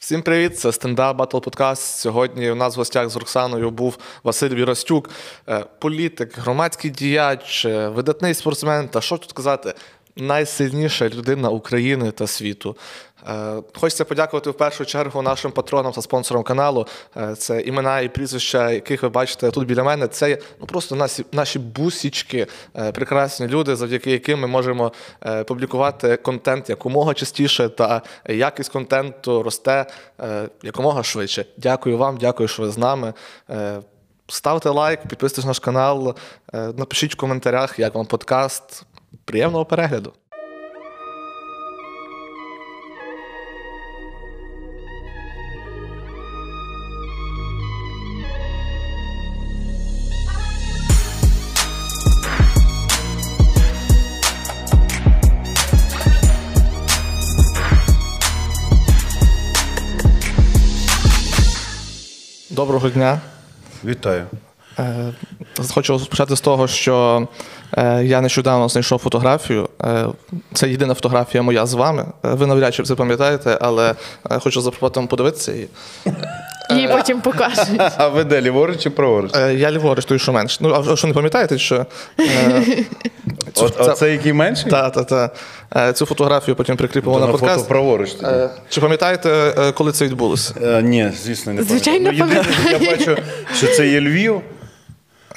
Всім привіт! Це стендап Батл Подкаст. Сьогодні у нас в гостях з Роксаною був Василь Вірастюк, е, політик, громадський діяч, е, видатний спортсмен. Та що тут казати, найсильніша людина України та світу. Е, Хочеться подякувати в першу чергу нашим патронам та спонсорам каналу. Е, Це імена і прізвища, яких ви бачите тут біля мене. Це ну просто наші, наші бусічки, е, прекрасні люди, завдяки яким ми можемо публікувати контент якомога частіше, та якість контенту росте якомога швидше. Дякую вам, дякую, що ви з нами. Ставте лайк, підписуйтесь на наш канал, напишіть в коментарях, як вам подкаст. Приємного перегляду! Доброго дня. Вітаю. Е, Хочу розпочати з того, що е, я нещодавно знайшов фотографію. Е, Це єдина фотографія моя з вами. Ви навряд чи це пам'ятаєте, але хочу запропонувати вам подивитися її. Їй потім покажуть. А ви де ліворуч чи праворуч? Я ліворуч, той, що менш. Ну, а що не пам'ятаєте, що От, це- Оце який менший? та, та, та. Е, цю фотографію потім прикріпимо на фото подкаст. праворуч. тоді. Е, Чи пам'ятаєте, е, коли це відбулося? Е, ні, звісно, не Звичайно, пам'ятаю. Ну, єдине, Я бачу, що це є Львів.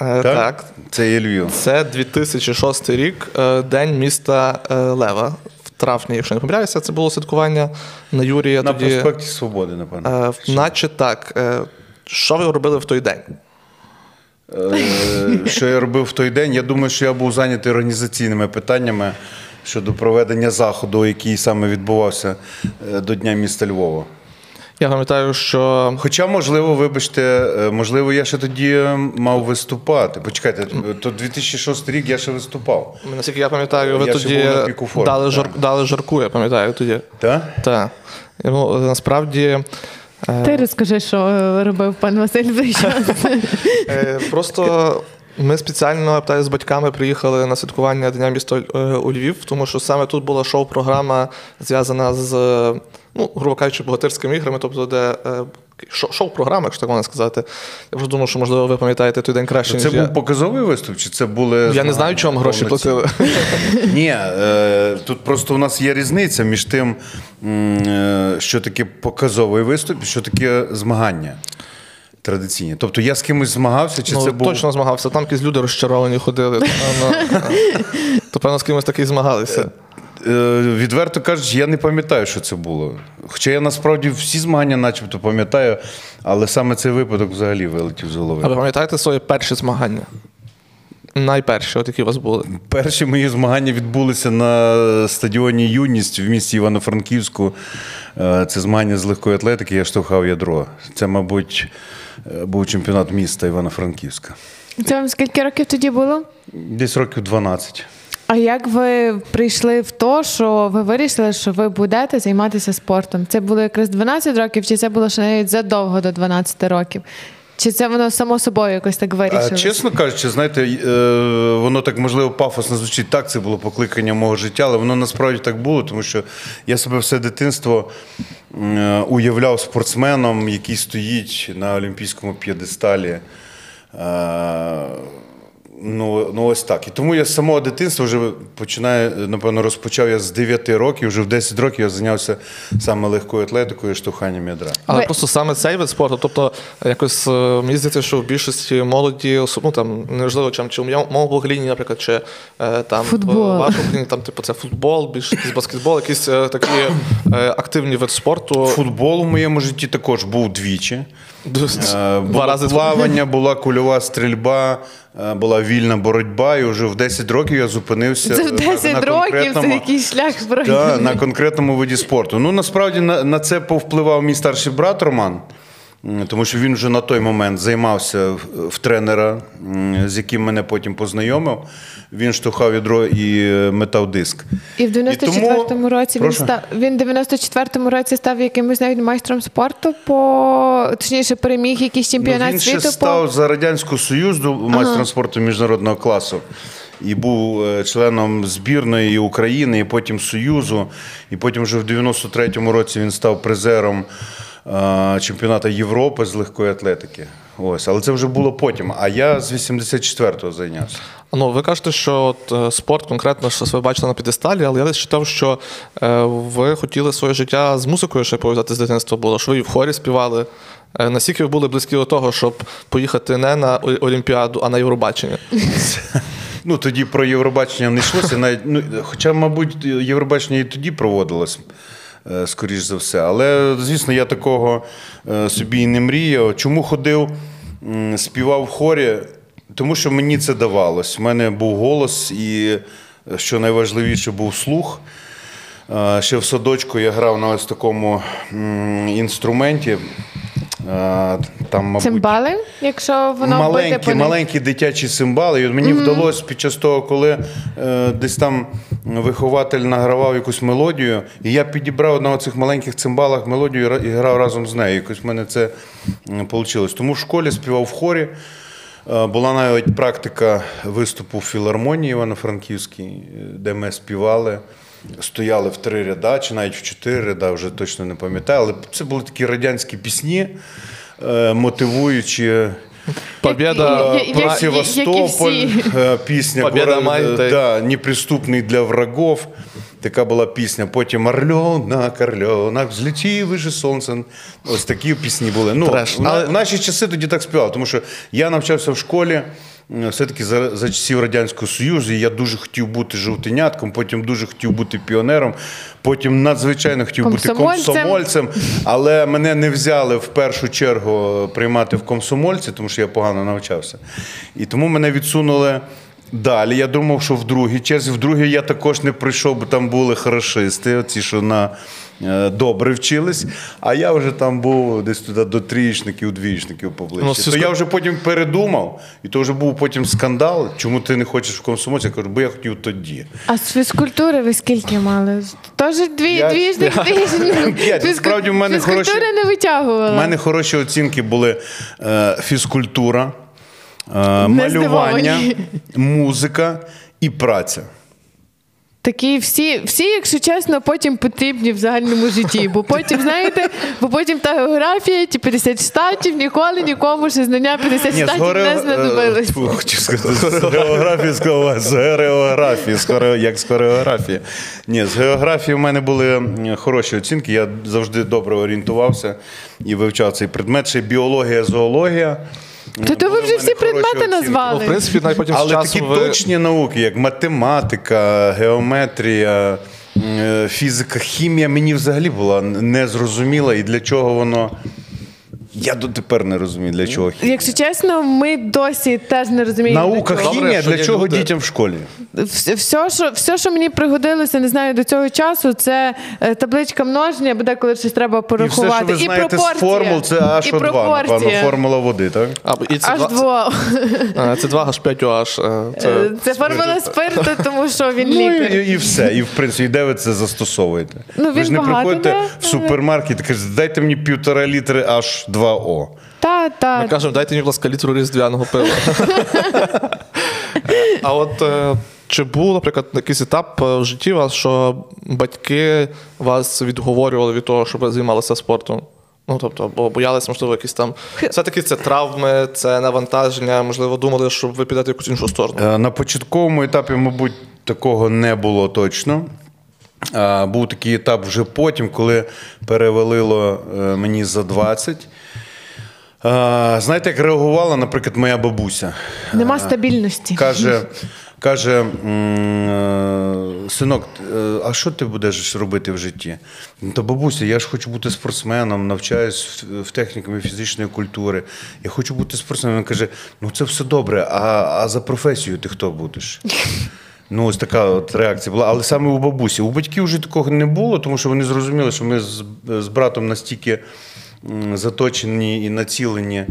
Е, Так? Так. Це є Львів. Це 2006 рік, е, день міста е, Лева. В травні, якщо не помиляюся, це було святкування на Юрія. На тоді... проспекті Свободи, напевно. Наче так. Що ви робили в той день? Що я робив в той день? Я думаю, що я був зайнятий організаційними питаннями щодо проведення заходу, який саме відбувався до Дня міста Львова. Я пам'ятаю, що Хоча, можливо, вибачте, е, можливо, я ще тоді е, мав виступати. Почекайте, то 2006 рік я ще виступав. наскільки я пам'ятаю, ви Я тоді форми, дали, жар, дали жарку, я пам'ятаю тоді. Так? Так. Ну, насправді. Ти розкажи, що е, робив пан Василь час. Е, Просто ми спеціально я пам'ятаю, з батьками приїхали на святкування Дня міста е, у Львів, тому що саме тут була шоу-програма зв'язана з, ну, грубо кажучи, богатирськими іграми, тобто, де е, шо- шоу-програма, якщо так можна сказати. Я просто думаю, що, можливо, ви пам'ятаєте той день краще, Це ніж я. був показовий виступ, чи це були. Я не знаю, чому гроші платили. Ні, е, тут просто у нас є різниця між тим, що таке показовий виступ і що таке змагання традиційні. Тобто я з кимось змагався, чи ну, це був. точно змагався. Там якісь люди розчаровані ходили. То, певно, з кимось таки змагалися. Е, Відверто кажучи, я не пам'ятаю, що це було. Хоча я насправді всі змагання, начебто, пам'ятаю, але саме цей випадок взагалі вилетів з А ви пам'ятаєте своє перші змагання? Найперші, от які у вас були. Перші мої змагання відбулися на стадіоні Юність в місті Івано-Франківську. Е, Це змагання з легкої атлетики, я штовхав ядро. Це, мабуть, е, був чемпіонат міста Івано-Франківська. Це вам скільки років тоді було? Десь років 12. А як ви прийшли в то, що ви вирішили, що ви будете займатися спортом? Це було якраз 12 років, чи це було ще навіть задовго до 12 років? Чи це воно само собою якось так вирішилося? чесно кажучи, знаєте, е, воно так можливо пафосно звучить. Так, це було покликання мого життя, але воно насправді так було, тому що я себе все дитинство е, уявляв спортсменом, який стоїть на олімпійському п'єдесталі. Ну, ну ось так. І тому я з самого дитинства вже починаю, напевно, розпочав я з 9 років, вже в 10 років я зайнявся саме легкою атлетикою і штовханням ядра. Але Ви- просто саме цей вид спорту, тобто якось е, мені здається, що в більшості молоді, ну там неважливо, чим чи в моєму поколінні, наприклад, чи е, там Футбол. в вашому поколінні, там типу це футбол, більш якийсь баскетбол, якісь е, такі активні вид спорту. Футбол у моєму житті також був двічі. Два Було рази плавання, була кульова стрільба, була вільна боротьба, і вже в 10 років я зупинився. Це в на- 10 на років, це якийсь шлях та, Да, на конкретному виді спорту. Ну насправді на, на це повпливав мій старший брат Роман. Тому що він вже на той момент займався в, тренера, з яким мене потім познайомив. Він штовхав ядро і е, метав диск. І в 94-му році він Прошу? став він в 94-му році став якимось навіть майстром спорту, по точніше переміг якийсь чемпіонат ну, він світу ще по став за Радянського Союзу майстром спорту міжнародного класу. І був е, членом збірної України, і потім Союзу. І потім вже в 93-му році він став призером е, чемпіонату Європи з легкої атлетики. Ось, але це вже було потім. А я з 84-го зайнявся. Ну, ви кажете, що от, е, спорт конкретно що ви бачили на підесталі, але я десь читав, що е, ви хотіли своє життя з музикою ще пов'язати з дитинства було, що ви і в хорі співали. Е, наскільки ви були близькі до того, щоб поїхати не на Олімпіаду, а на Євробачення? Ну, тоді про Євробачення не йшлося. Навіть, ну, хоча, мабуть, Євробачення і тоді проводилось, е, скоріш за все. Але, звісно, я такого е, собі і не мріяв. Чому ходив, співав в хорі? Тому що мені це давалось. У мене був голос, і, е, що найважливіше, був слух. Ще в садочку я грав на ось такому інструменті. Там, мабуть, Цимбали, якщо воно маленькі, них? маленькі дитячі цимбали. І от мені вдалося під час того, коли е, десь там вихователь награвав якусь мелодію, і я підібрав на цих маленьких цимбалах мелодію і грав разом з нею. Якось в мене це вийшло. Тому в школі співав в хорі. Е, Була навіть практика виступу в філармонії Івано-Франківській, е, де ми співали. Стояли в три ряда, чи навіть в чотири ряда, вже точно не пам'ятаю. Але це були такі радянські пісні, е, мотивуючи Побєда, Як- як- про Севастополь, е, пісня Побєда «Город, е, да, «Неприступний для врагов. Така була пісня. Потім Орльонок, Орльонок, взлетів вище сонце. Ось такі пісні були. Ну, в, в наші часи тоді так співали, тому що я навчався в школі. Все-таки за, за часів Радянського Союзу я дуже хотів бути жовтенятком, потім дуже хотів бути піонером, потім надзвичайно хотів бути Комсомольцем. але мене не взяли в першу чергу приймати в комсомольці, тому що я погано навчався. І тому мене відсунули далі. Я думав, що в другій черзі, в другій я також не прийшов, бо там були хорошисти, ці, що на добре вчились. А я вже там був десь туди до трієчників, двієчників поближче. Ну, То я вже потім передумав, і то вже був потім скандал. Чому ти не хочеш в комсомольці? Я кажу, бо я хотів тоді. А з фізкультури ви скільки мали? Тож дві, двіжник. Насправді, в мене Фізкультури хороші- не витягувала. У мене хороші оцінки були е, фізкультура, е, малювання, здивовані. музика і праця. Такі всі, всі, якщо чесно, потім потрібні в загальному житті. Бо потім, знаєте, бо потім та географія, ті 50 штатів, ніколи нікому ще знання 50 Ні, штатів горе... не е, знадобилось. тьфу, хочу сказати, з географії з географії, з хоре- як з хореографії. Ні, з географії в мене були хороші оцінки. Я завжди добре орієнтувався і вивчав цей предмет. Ще біологія, зоологія. То, то ви вже всі предмети оцінки. Ну, назвали. в принципі, навіть потім з Але часом такі ви... точні науки, як математика, геометрія, е, фізика, хімія, мені взагалі була незрозуміла і для чого воно. Я дотепер не розумію, для чого хімія. Якщо чесно, ми досі теж не розуміємо. Наука для чого. Добре, хімія що для чого люди. дітям в школі? Все що, все, що мені пригодилося, не знаю, до цього часу, це е, табличка множення, буде коли щось треба І все, порахувати. що ви знаєте з формул, це H2, напевно, формула води, так? А, і це Аж два, дво. е, це 2 H5 OH. е, Це... Це формула спирту, тому що він Ну лікар. і, і все. І в принципі, де ви це застосовуєте? Ну, ви ж не багато приходите де, в супермаркет і кажете, дайте мені півтора літри H2O. Та, та. Ми кажемо, дайте мені, будь ласка, літру різдвяного пива. а от е, чи був, наприклад, якийсь етап е, в житті вас, що батьки вас відговорювали від того, щоб ви займалися спортом? Ну, тобто, бо боялися, можливо, якісь там. Все-таки це травми, це навантаження, можливо, думали, що ви підете в якусь іншу сторону. Е, На початковому етапі, мабуть, такого не було точно. А, Був такий етап вже потім, коли перевалило е, мені за 20. А, Знаєте, як реагувала, наприклад, моя бабуся. Нема стабільності. Каже, каже е, синок, е, а що ти будеш робити в житті? Ну, та бабуся, я ж хочу бути спортсменом, навчаюсь в, в технікумі фізичної культури. Я хочу бути спортсменом. Він каже: ну це все добре, а, а за професію ти хто будеш? Ну, ось така от реакція була. Але саме у бабусі. У батьків вже такого не було, тому що вони зрозуміли, що ми з, з братом настільки заточені і націлені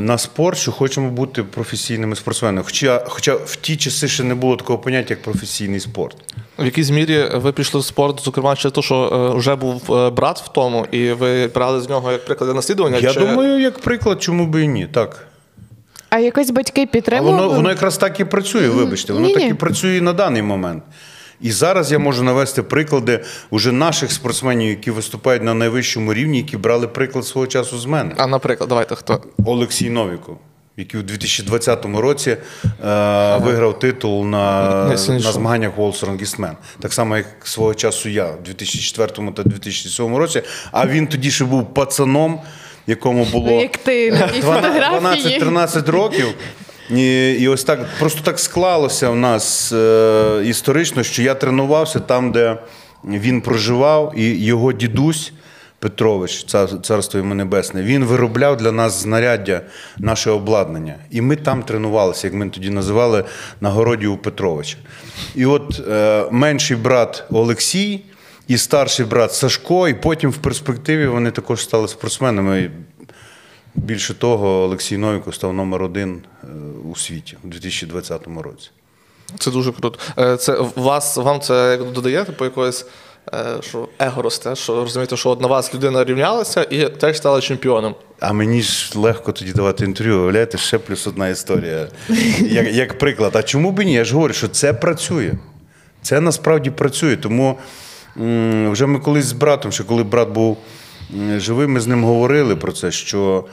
на спорт, що хочемо бути професійними спортсменами. Хоча, хоча в ті часи ще не було такого поняття, як професійний спорт. В якійсь мірі ви пішли в спорт, зокрема, через те, що е, вже був е, брат в тому, і ви брали з нього як приклад наслідування? Я чи... думаю, як приклад, чому би і ні. Так. А якось батьки А підтримували? воно, воно якраз так і працює, вибачте, воно так і працює і на даний момент. І зараз я можу навести приклади уже наших спортсменів, які виступають на найвищому рівні, які брали приклад свого часу з мене. А наприклад, давайте хто? Олексій Новіков, який у 2020 році е, виграв титул на, на змаганнях World Strongest Man. Так само, як свого часу я у 2004 та 2007 році. А він тоді ще був пацаном, якому було Ну, як ти на 12-13 років. І, і ось так просто так склалося в нас е, історично, що я тренувався там, де він проживав, і його дідусь Петрович, цар- царство йому небесне, він виробляв для нас знаряддя, наше обладнання. І ми там тренувалися, як ми тоді називали, на городі у Петровича. І от е, менший брат Олексій і старший брат Сашко, і потім в перспективі вони також стали спортсменами. Більше того, Олексій Новіков став номер один е, у світі у 2020 році. Це дуже круто. Е, Це вас, вам це як додає типу якогось, е, що его росте, що розумієте, що от на вас людина рівнялася і теж стала чемпіоном. А мені ж легко тоді давати інтерв'ю. Уявляєте, ще плюс одна історія. Як, як приклад. А чому б і ні? Я ж говорю, що це працює. Це насправді працює. Тому вже ми колись з братом, ще коли брат був живий, ми з ним говорили про це, що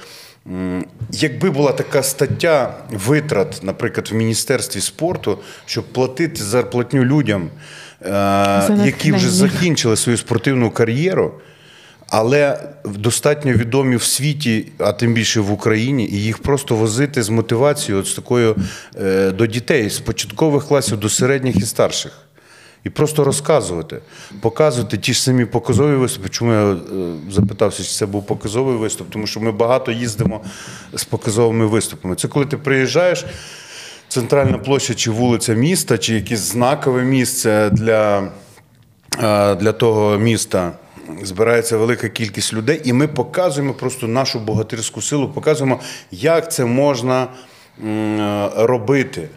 якби була така стаття витрат, наприклад, в Міністерстві спорту, щоб платити зарплатню людям, е, які вже закінчили свою спортивну кар'єру. Але достатньо відомі в світі, а тим більше в Україні, і їх просто возити з мотивацією от з такою е, до дітей з початкових класів до середніх і старших. І просто розказувати, показувати ті ж самі показові виступи. Чому я е, запитався, чи це був показовий виступ? Тому що ми багато їздимо з показовими виступами. Це коли ти приїжджаєш, центральна площа чи вулиця міста, чи якесь знакове місце для, е, для того міста. Збирається велика кількість людей, і ми показуємо просто нашу богатирську силу, показуємо, як це можна е, робити.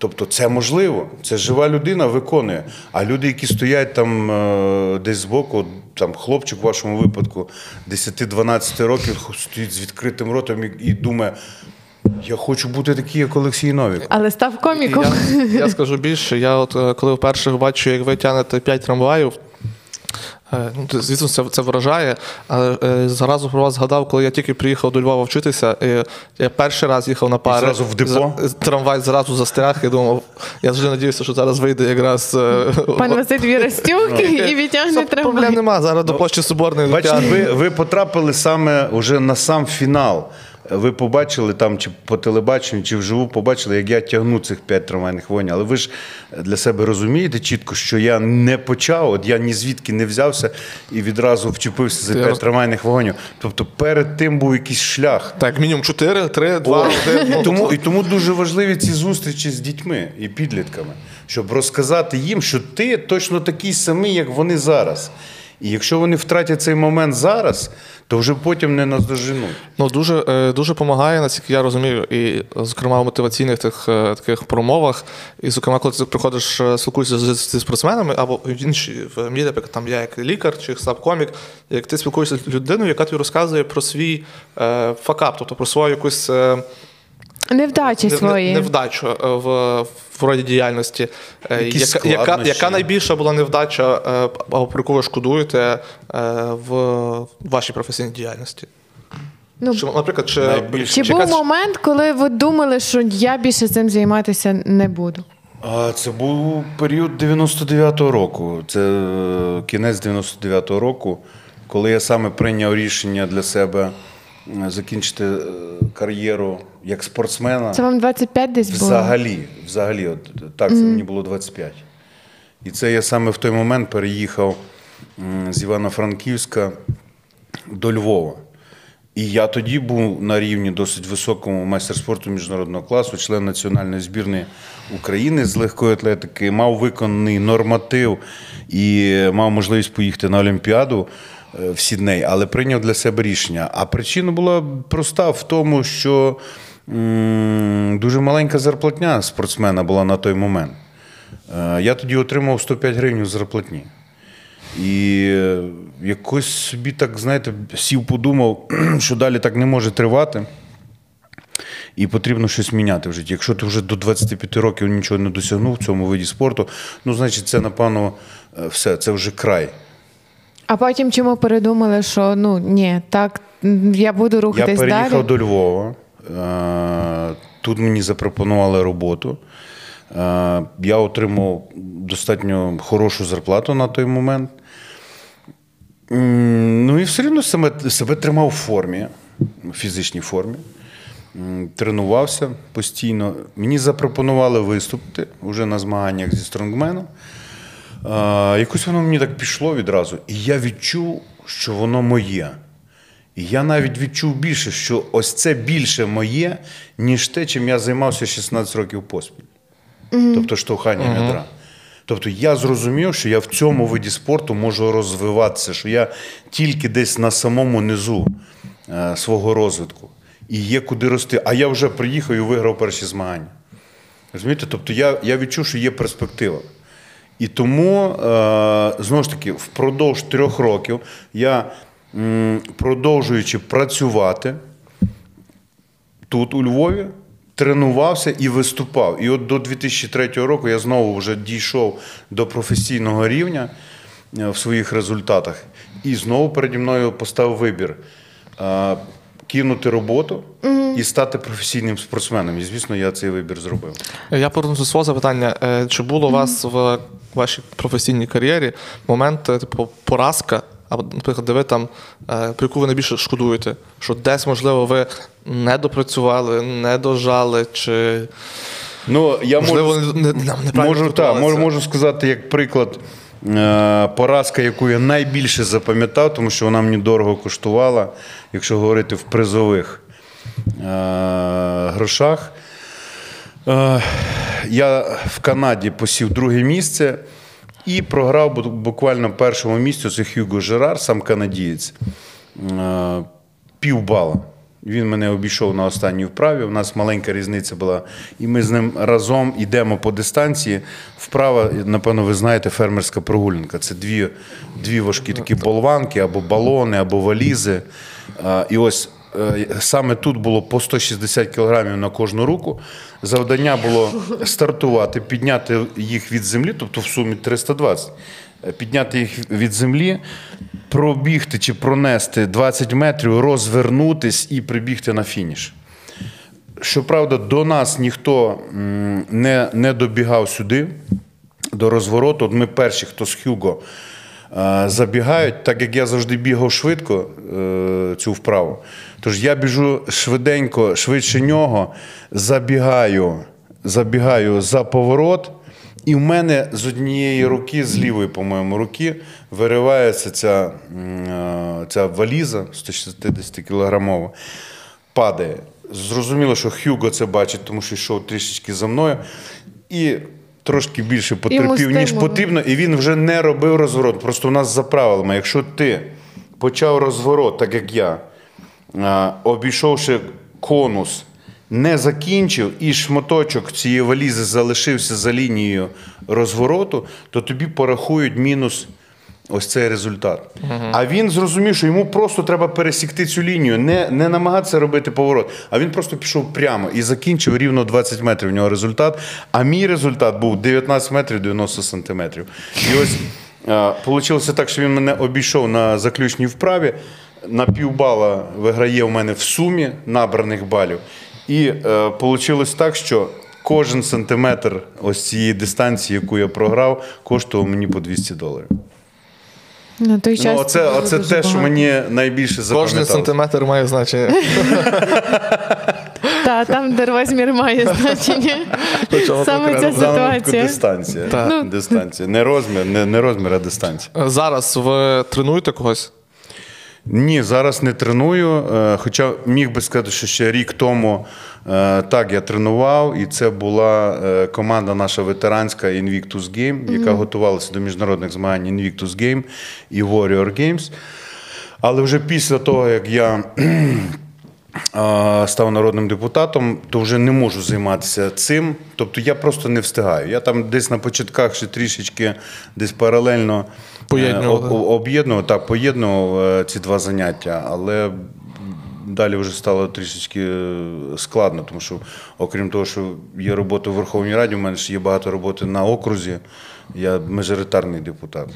Тобто це можливо, це жива людина виконує. А люди, які стоять там е, десь збоку, там хлопчик в вашому випадку 10-12 років стоїть з відкритим ротом і, і думає, я хочу бути такий, як Олексій Новік. Але став коміком. Я, я скажу більше, я от е, коли вперше бачу, як ви тягнете 5 трамваїв. Е, Ну, звісно, це, це вражає. Але е, зразу про вас згадав, коли я тільки приїхав до Львова вчитися. я перший раз їхав на пари. зразу в депо? З- Трамвай зразу застряг. Я думав, я завжди надіюся, що зараз вийде якраз. е, Пан Василь Вірастюк і відтягне Проблем нема. Зараз до Площі Соборної Бачите, ви, ви потрапили саме вже на сам фінал. Ви побачили там, чи по телебаченню, чи вживу побачили, як я тягну цих п'ять трамвайних вогнів. Але ви ж для себе розумієте чітко, що я не почав, от я ні звідки не взявся і відразу вчепився за п'ять трамвайних вогнів. Тобто перед тим був якийсь шлях. Так, мінімум 4, 3, 2, 1. І тому, і тому дуже важливі ці зустрічі з дітьми і підлітками, щоб розказати їм, що ти точно такий самий, як вони зараз. І якщо вони втратять цей момент зараз, то вже потім не наздоженуть. Ну дуже е, дуже допомагає, наскільки я розумію, і зокрема в мотиваційних тих е, таких промовах. І зокрема, коли ти приходиш е, спілкуєшся з- зі спортсменами або інші в мірі, наприклад, там я як лікар чи сабкомік, як ти спілкуєшся з людиною, яка тобі розказує про свій е, факап, тобто про свою якусь. е, Невдачі не- свої. невдачу е, в, в роді діяльності. Е, Якісь Яка, яка, яка найбільша була невдача, е, або про яку ви шкодуєте в вашій професійній діяльності? Ну, Чи, наприклад, чи. Чи був якась- момент, коли ви думали, що я більше цим займатися не буду? Це був період 99-го року. Це кінець 99-го року, коли я саме прийняв рішення для себе закінчити е, кар'єру як спортсмена. Це вам 25 десь було? Взагалі, взагалі, от, так, це мені було 25. І це я саме в той момент переїхав з Івано-Франківська до Львова. І я тоді був на рівні досить високому майстер спорту міжнародного класу, член національної збірної України з легкої атлетики, мав виконаний норматив і мав можливість поїхати на Олімпіаду е, в Сідней, але прийняв для себе рішення. А причина була проста в тому, що дуже маленька зарплатня спортсмена була на той момент. Е, Я тоді отримав 105 гривень зарплатні. І е, якось собі так, знаєте, сів, подумав, що далі так не може тривати. і потрібно щось міняти в житті. Якщо ти вже до 25 років нічого не досягнув в цьому виді спорту, ну значить це напевно е, все, це вже край. А потім чому передумали, що ну ні, так я буду рухатись. Я переїхав далі. до Львова. Е, Тут мені запропонували роботу. Е, Я отримав достатньо хорошу зарплату на той момент. Ну і все рівно себе, себе тримав в формі, в фізичній формі. Тренувався постійно. Мені запропонували виступити вже на змаганнях зі стронгменом. А, якось воно мені так пішло відразу. І я відчув, що воно моє. І я навіть відчув більше, що ось це більше моє, ніж те, чим я займався 16 років поспіль. Тобто штовхання ядра. Тобто я зрозумів, що я в цьому виді спорту можу розвиватися, що я тільки десь на самому низу е, свого розвитку. І є куди рости. А я вже приїхав і виграв перші змагання. Розумієте? Тобто я, я відчув, що є перспектива. І тому, е, знову ж таки, впродовж трьох років я, продовжуючи працювати тут, у Львові, тренувався і виступав. І от до 2003 року я знову вже дійшов до професійного рівня е, в своїх результатах. І знову переді мною поставив вибір. е, Кинути роботу і стати професійним спортсменом. І, звісно, я цей вибір зробив. Я повернуся до свого запитання. Чи було у вас в вашій професійній кар'єрі момент, е, типу, поразка, або, наприклад, де ви там, е, про яку ви найбільше шкодуєте? Що десь, можливо, ви не допрацювали, не дожали, чи Ну, я можливо можу, не, не, можу, та, можу, можу сказати, як приклад, е, поразка, яку я найбільше запам'ятав, тому що вона мені дорого коштувала, якщо говорити в призових грошах. Е, я в Канаді посів друге місце і програв буквально першому місці. Це Хьюго Жерар, сам канадієць. Е, Півбала. Він мене обійшов на останній вправі. У нас маленька різниця була. І ми з ним разом йдемо по дистанції. Вправа, напевно, ви знаєте, фермерська прогулянка. Це дві, дві важкі такі болванки, або балони, або валізи. І ось е, саме тут було по 160 кілограмів на кожну руку. Завдання було стартувати, підняти їх від землі, тобто в сумі 320. Е, Підняти їх від землі, пробігти чи пронести 20 метрів, розвернутись і прибігти на фініш. Щоправда, до нас ніхто не, не добігав сюди, до розвороту. От ми перші, хто з Хюго е, забігають, так як я завжди бігав швидко е, цю вправу. Тож я біжу швиденько, швидше нього, забігаю, забігаю за поворот. І в мене з однієї руки, з лівої, по-моєму, руки, виривається ця, е, ця валіза 160 кілограмова, падає. Зрозуміло, що Хьюго це бачить, тому що йшов трішечки за мною. І трошки більше потерпів, ніж потрібно, і він вже не робив розворот. Просто у нас за правилами, якщо ти почав розворот, так як я, обійшовши конус, не закінчив, і шматочок цієї валізи залишився за лінією розвороту, то тобі порахують мінус ось цей результат. А він зрозумів, що йому просто треба пересікти цю лінію, не, не намагатися робити поворот. А він просто пішов прямо і закінчив рівно 20 метрів. У нього результат. А мій результат був 19 метрів 90 сантиметрів. І ось вийшло так, що він мене обійшов на заключній вправі. На півбала виграє у мене в сумі набраних балів. І вийшло так, що кожен сантиметр ось цієї дистанції, яку я програв, коштував мені по 200 доларів. На той час Ну, оце, оце те, що мені найбільше Кожен сантиметр має значення. Та, там, де розмір має значення. Саме ця. В ситуація. дистанція. Ну, дистанція. Не розмір, не, не розмір, а дистанція. Е, Зараз ви тренуєте когось? Ні, зараз не треную. е, Хоча міг би сказати, що ще рік тому е, так я тренував, і це була е, команда наша ветеранська Invictus Game, яка готувалася до міжнародних змагань Invictus Game і Warrior Games. Але вже після того, як я став народним депутатом, то вже не можу займатися цим. Тобто я просто не встигаю. Я там десь на початках ще трішечки десь паралельно е, об'єднував, так, поєднував е, ці два заняття, але далі вже стало трішечки е, складно, тому що, окрім того, що є робота в Верховній Раді, у мене ж є багато роботи на окрузі. Я мажоритарний депутат.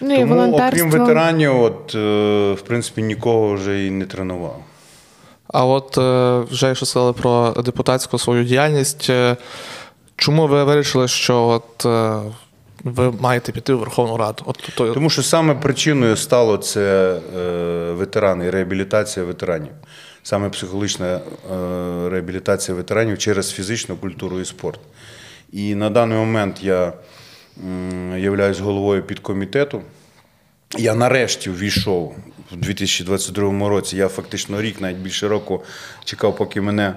Ну і Тому, волонтерство. окрім ветеранів, от, в принципі, нікого вже і не тренував. А от е, вже якщо сказали про депутатську свою діяльність, е, чому ви вирішили, що от е, ви маєте піти в Верховну Раду? От то, Тому що саме причиною стало це ветерани, реабілітація ветеранів. Саме психологічна реабілітація ветеранів через фізичну культуру і спорт. І на даний момент я являюсь головою підкомітету. Я нарешті ввійшов в 2022 році. Я фактично рік, навіть більше року, чекав, поки мене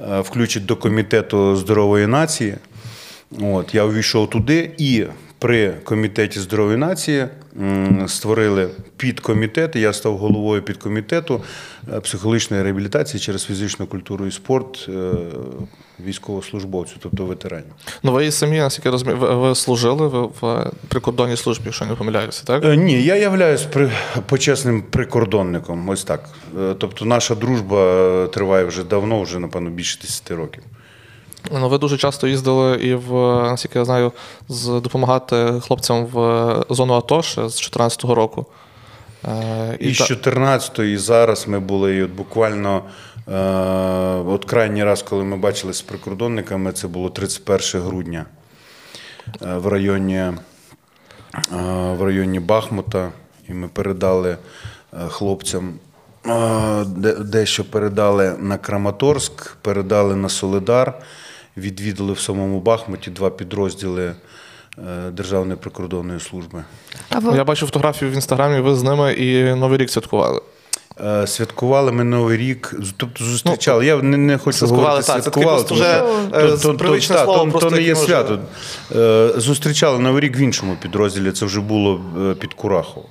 е, включать до комітету здорової нації. От, я увійшов туди і при комітеті здорової нації створили підкомітет. Я став головою підкомітету е, психологічної реабілітації через фізичну культуру і спорт е, військовослужбовців, тобто ветеранів. ну ви самі, наскільки я розумію, ви, служили ви в прикордонній службі, якщо не помиляюся, так? Е, Ні, я являюсь при, почесним прикордонником. Ось так. Тобто наша дружба триває вже давно, вже напевно більше 10 років. Ну, ви дуже часто їздили і в, наскільки я знаю, з допомагати хлопцям в зону АТО ще з 2014 року. Е, І з та- 14-го, і зараз ми були, і от буквально е, от крайній раз, коли ми бачилися з прикордонниками, це було 31 грудня е, в районі, е, в районі Бахмута. І ми передали е, хлопцям е, дещо передали на Краматорськ, передали на Солидар, відвідали в самому Бахмуті два підрозділи е, Державної прикордонної служби. А ви- Я бачу фотографію в інстаграмі, ви з ними і Новий рік святкували. Е, Святкували ми Новий рік, тобто зустрічали. Я не, не хочу говорити так, це святкували, просто вже, е, то- то- та, слово, то- то не є свято. Зустрічали Новий рік в іншому підрозділі, це вже було під Курахово.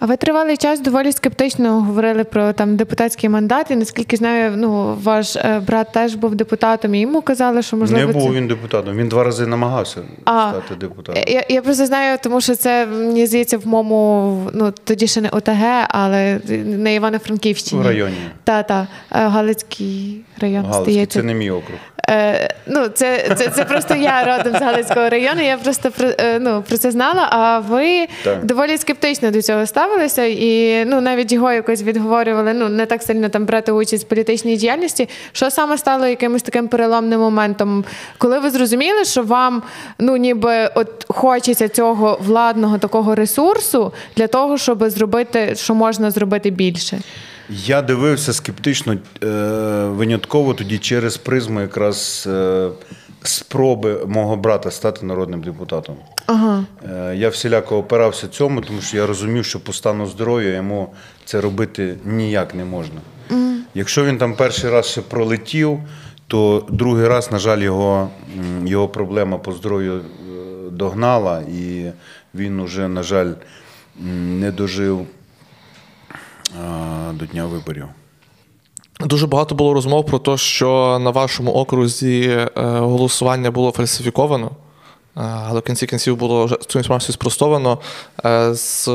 А ви тривалий час доволі скептично говорили про там депутатський мандат. І наскільки знаю, ну ваш е, брат теж був депутатом, і йому казали, що можливо Не був це... він депутатом, він два рази намагався А, стати депутатом. Я, я просто знаю, тому що це мені здається в моєму, ну тоді ще не ОТГ, але на Івано-Франківщині. В районі. Та, та, е, Галицький район Галицький, здається. це не мій округ. Е, ну, це, це, це просто я родом з Галицького району. Я просто про, е, ну, про це знала. А ви Так. доволі скептично до цього ставилися, і ну навіть його якось відговорювали. Ну не так сильно там брати участь в політичній діяльності. Що саме стало якимось таким переломним моментом, коли ви зрозуміли, що вам ну ніби от хочеться цього владного такого ресурсу для того, щоб зробити, що можна зробити більше. Я дивився скептично е, винятково тоді через призму якраз е, спроби мого брата стати народним депутатом. Ага. Е, Я всіляко опирався цьому, тому що я розумів, що по стану здоров'я йому це робити ніяк не можна. Якщо він там перший раз ще пролетів, то другий раз, на жаль, його, його проблема по здоров'ю е, догнала, і він уже, на жаль, не дожив до дня виборів. Дуже багато було розмов про те, що на вашому окрузі е, голосування було фальсифіковано, е, але в кінці кінців було цю інформацію спростовано. Е, З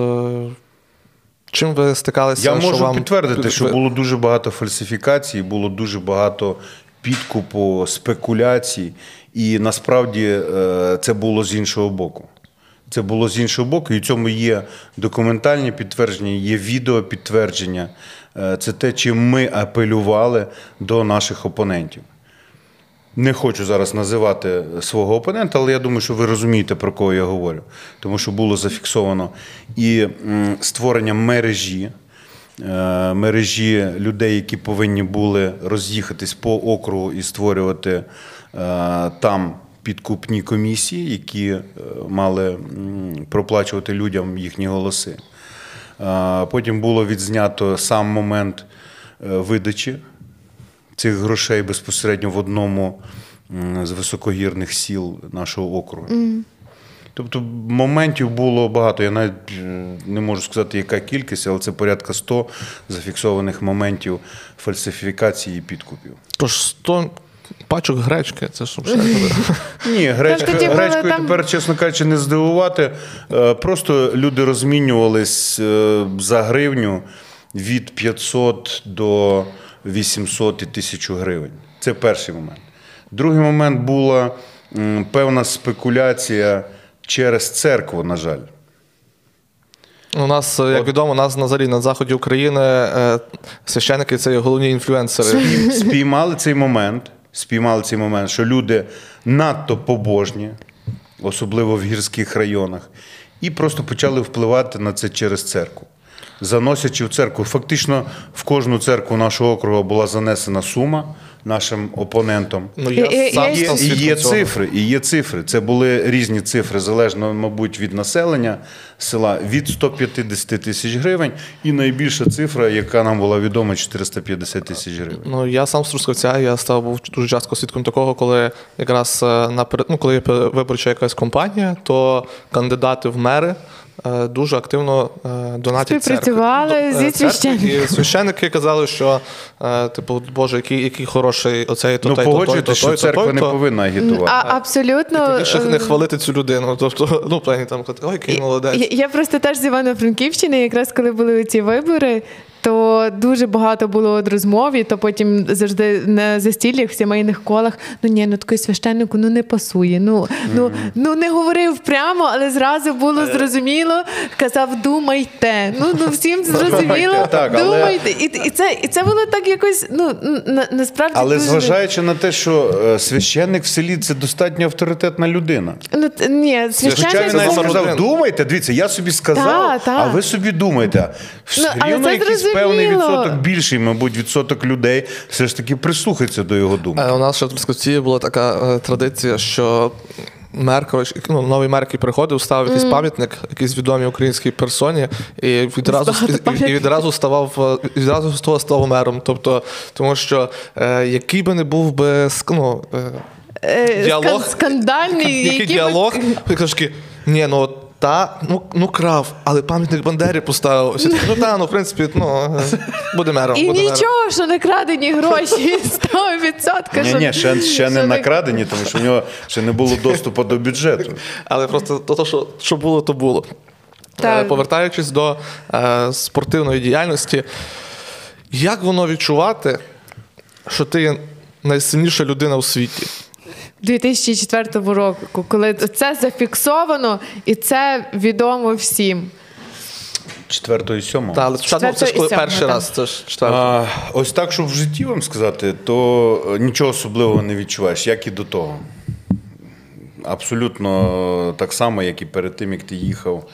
чим ви стикалися? Я що можу вам... підтвердити, що було дуже багато фальсифікацій, було дуже багато підкупу, спекуляцій, і насправді це було з іншого боку. Це було з іншого боку, і в цьому є документальні підтвердження, є відео підтвердження. Е, Це те, чим ми апелювали до наших опонентів. Не хочу зараз називати свого опонента, але я думаю, що ви розумієте, про кого я говорю. Тому що було зафіксовано і створення мережі, е, мережі людей, які повинні були роз'їхатись по округу і створювати е, там підкупні комісії, які е, мали проплачувати людям їхні голоси. Е, Потім було відзнято сам момент е, видачі цих грошей безпосередньо в одному з високогірних сіл нашого округу. Тобто моментів було багато. Я навіть не можу сказати, яка кількість, але це порядка 100 зафіксованих моментів фальсифікації і підкупів. Тож 100 пачок гречки, це ж Ні, гречка, гречкою там- тепер, чесно кажучи, не здивувати. Е, Просто люди розмінювались е, за гривню від 500 до 800 і 1000 гривень. Це перший момент. Другий момент була певна спекуляція через церкву, на жаль. У нас, е, як відомо, у нас на зарі на заході України священники це є головні інфлюенсери. спіймали цей момент, спіймали цей момент, що люди надто побожні, особливо в гірських районах, і просто почали впливати на це через церкву. Заносячи в церкву. Фактично в кожну церкву нашого округу була занесена сума нашим опонентам. Ну, я сам і- став І є цього. цифри, і є цифри. Це були різні цифри, залежно, мабуть, від населення села від 150 тисяч гривень, і найбільша цифра, яка нам була відома, 450 тисяч гривень. Ну, я сам з Трускавця, я став був дуже часто свідком такого, коли якраз е, наперед, ну, коли є виборча якась компанія, то кандидати в мери е, дуже активно е, донатять Співпрацювали церкві. зі священниками. І священники казали, що типу, Боже, який, який хороший оцей то Ну, той, то той, що той, церква той, не повинна агітувати. А, абсолютно. Тільки не е, хвалити цю людину. Тобто, ну, плані там ой, який молодець. Я, я просто теж з Івано-Франківщини, якраз коли були ці вибори, то дуже багато було от розмов, і то потім завжди на застіллях, в сімейних колах. Ну ні, ну такий священнику ну не пасує. Ну, ну, ну не говорив прямо, але зразу було зрозуміло. Казав, думайте. Ну, ну всім зрозуміло. Думайте. І, і, це, і це було так якось, ну на, насправді. Але дуже... зважаючи на те, що е, священник в селі це достатньо авторитетна людина. Ну, т- ні, Хоча священник він навіть сказав, думайте, дивіться, я собі сказав, Та, та. а ви собі думайте. Все Ну, але рівно якийсь зрозуміло. певний відсоток, більший, мабуть, відсоток людей все ж таки прислухається до його думки. Е, У нас ще в Трускавці була така е, традиція, що мер, коротше, ну, новий мер, який приходив, ставив якийсь пам'ятник, якійсь відомій українській персоні, і відразу, і, і відразу ставав е, відразу з того став мером. Тобто, тому що е, який би не був би ну, е, Е, діалог, скандальний, який який діалог, ти ні, ну. Та, ну, ну крав, але пам'ятник Бандері поставив. Ну та, ну в принципі, ну буде мером. І буде мером. нічого, що не крадені гроші 100%. Ні, що- ні, ще, ще не накрадені, тому що в нього ще не було доступу до бюджету. Але просто то, то, що, що було, то було. Так. Е, Повертаючись до е, спортивної діяльності, як воно відчувати, що ти найсильніша людина у світі? 2004 року, коли це зафіксовано і це відомо всім. Четвертого і сьомого. Та, але спочатку це ж коли перший так. раз, це ж. А, ось так, щоб в житті вам сказати, то е, нічого особливого не відчуваєш, як і до того. Абсолютно так само, як і перед тим, як ти їхав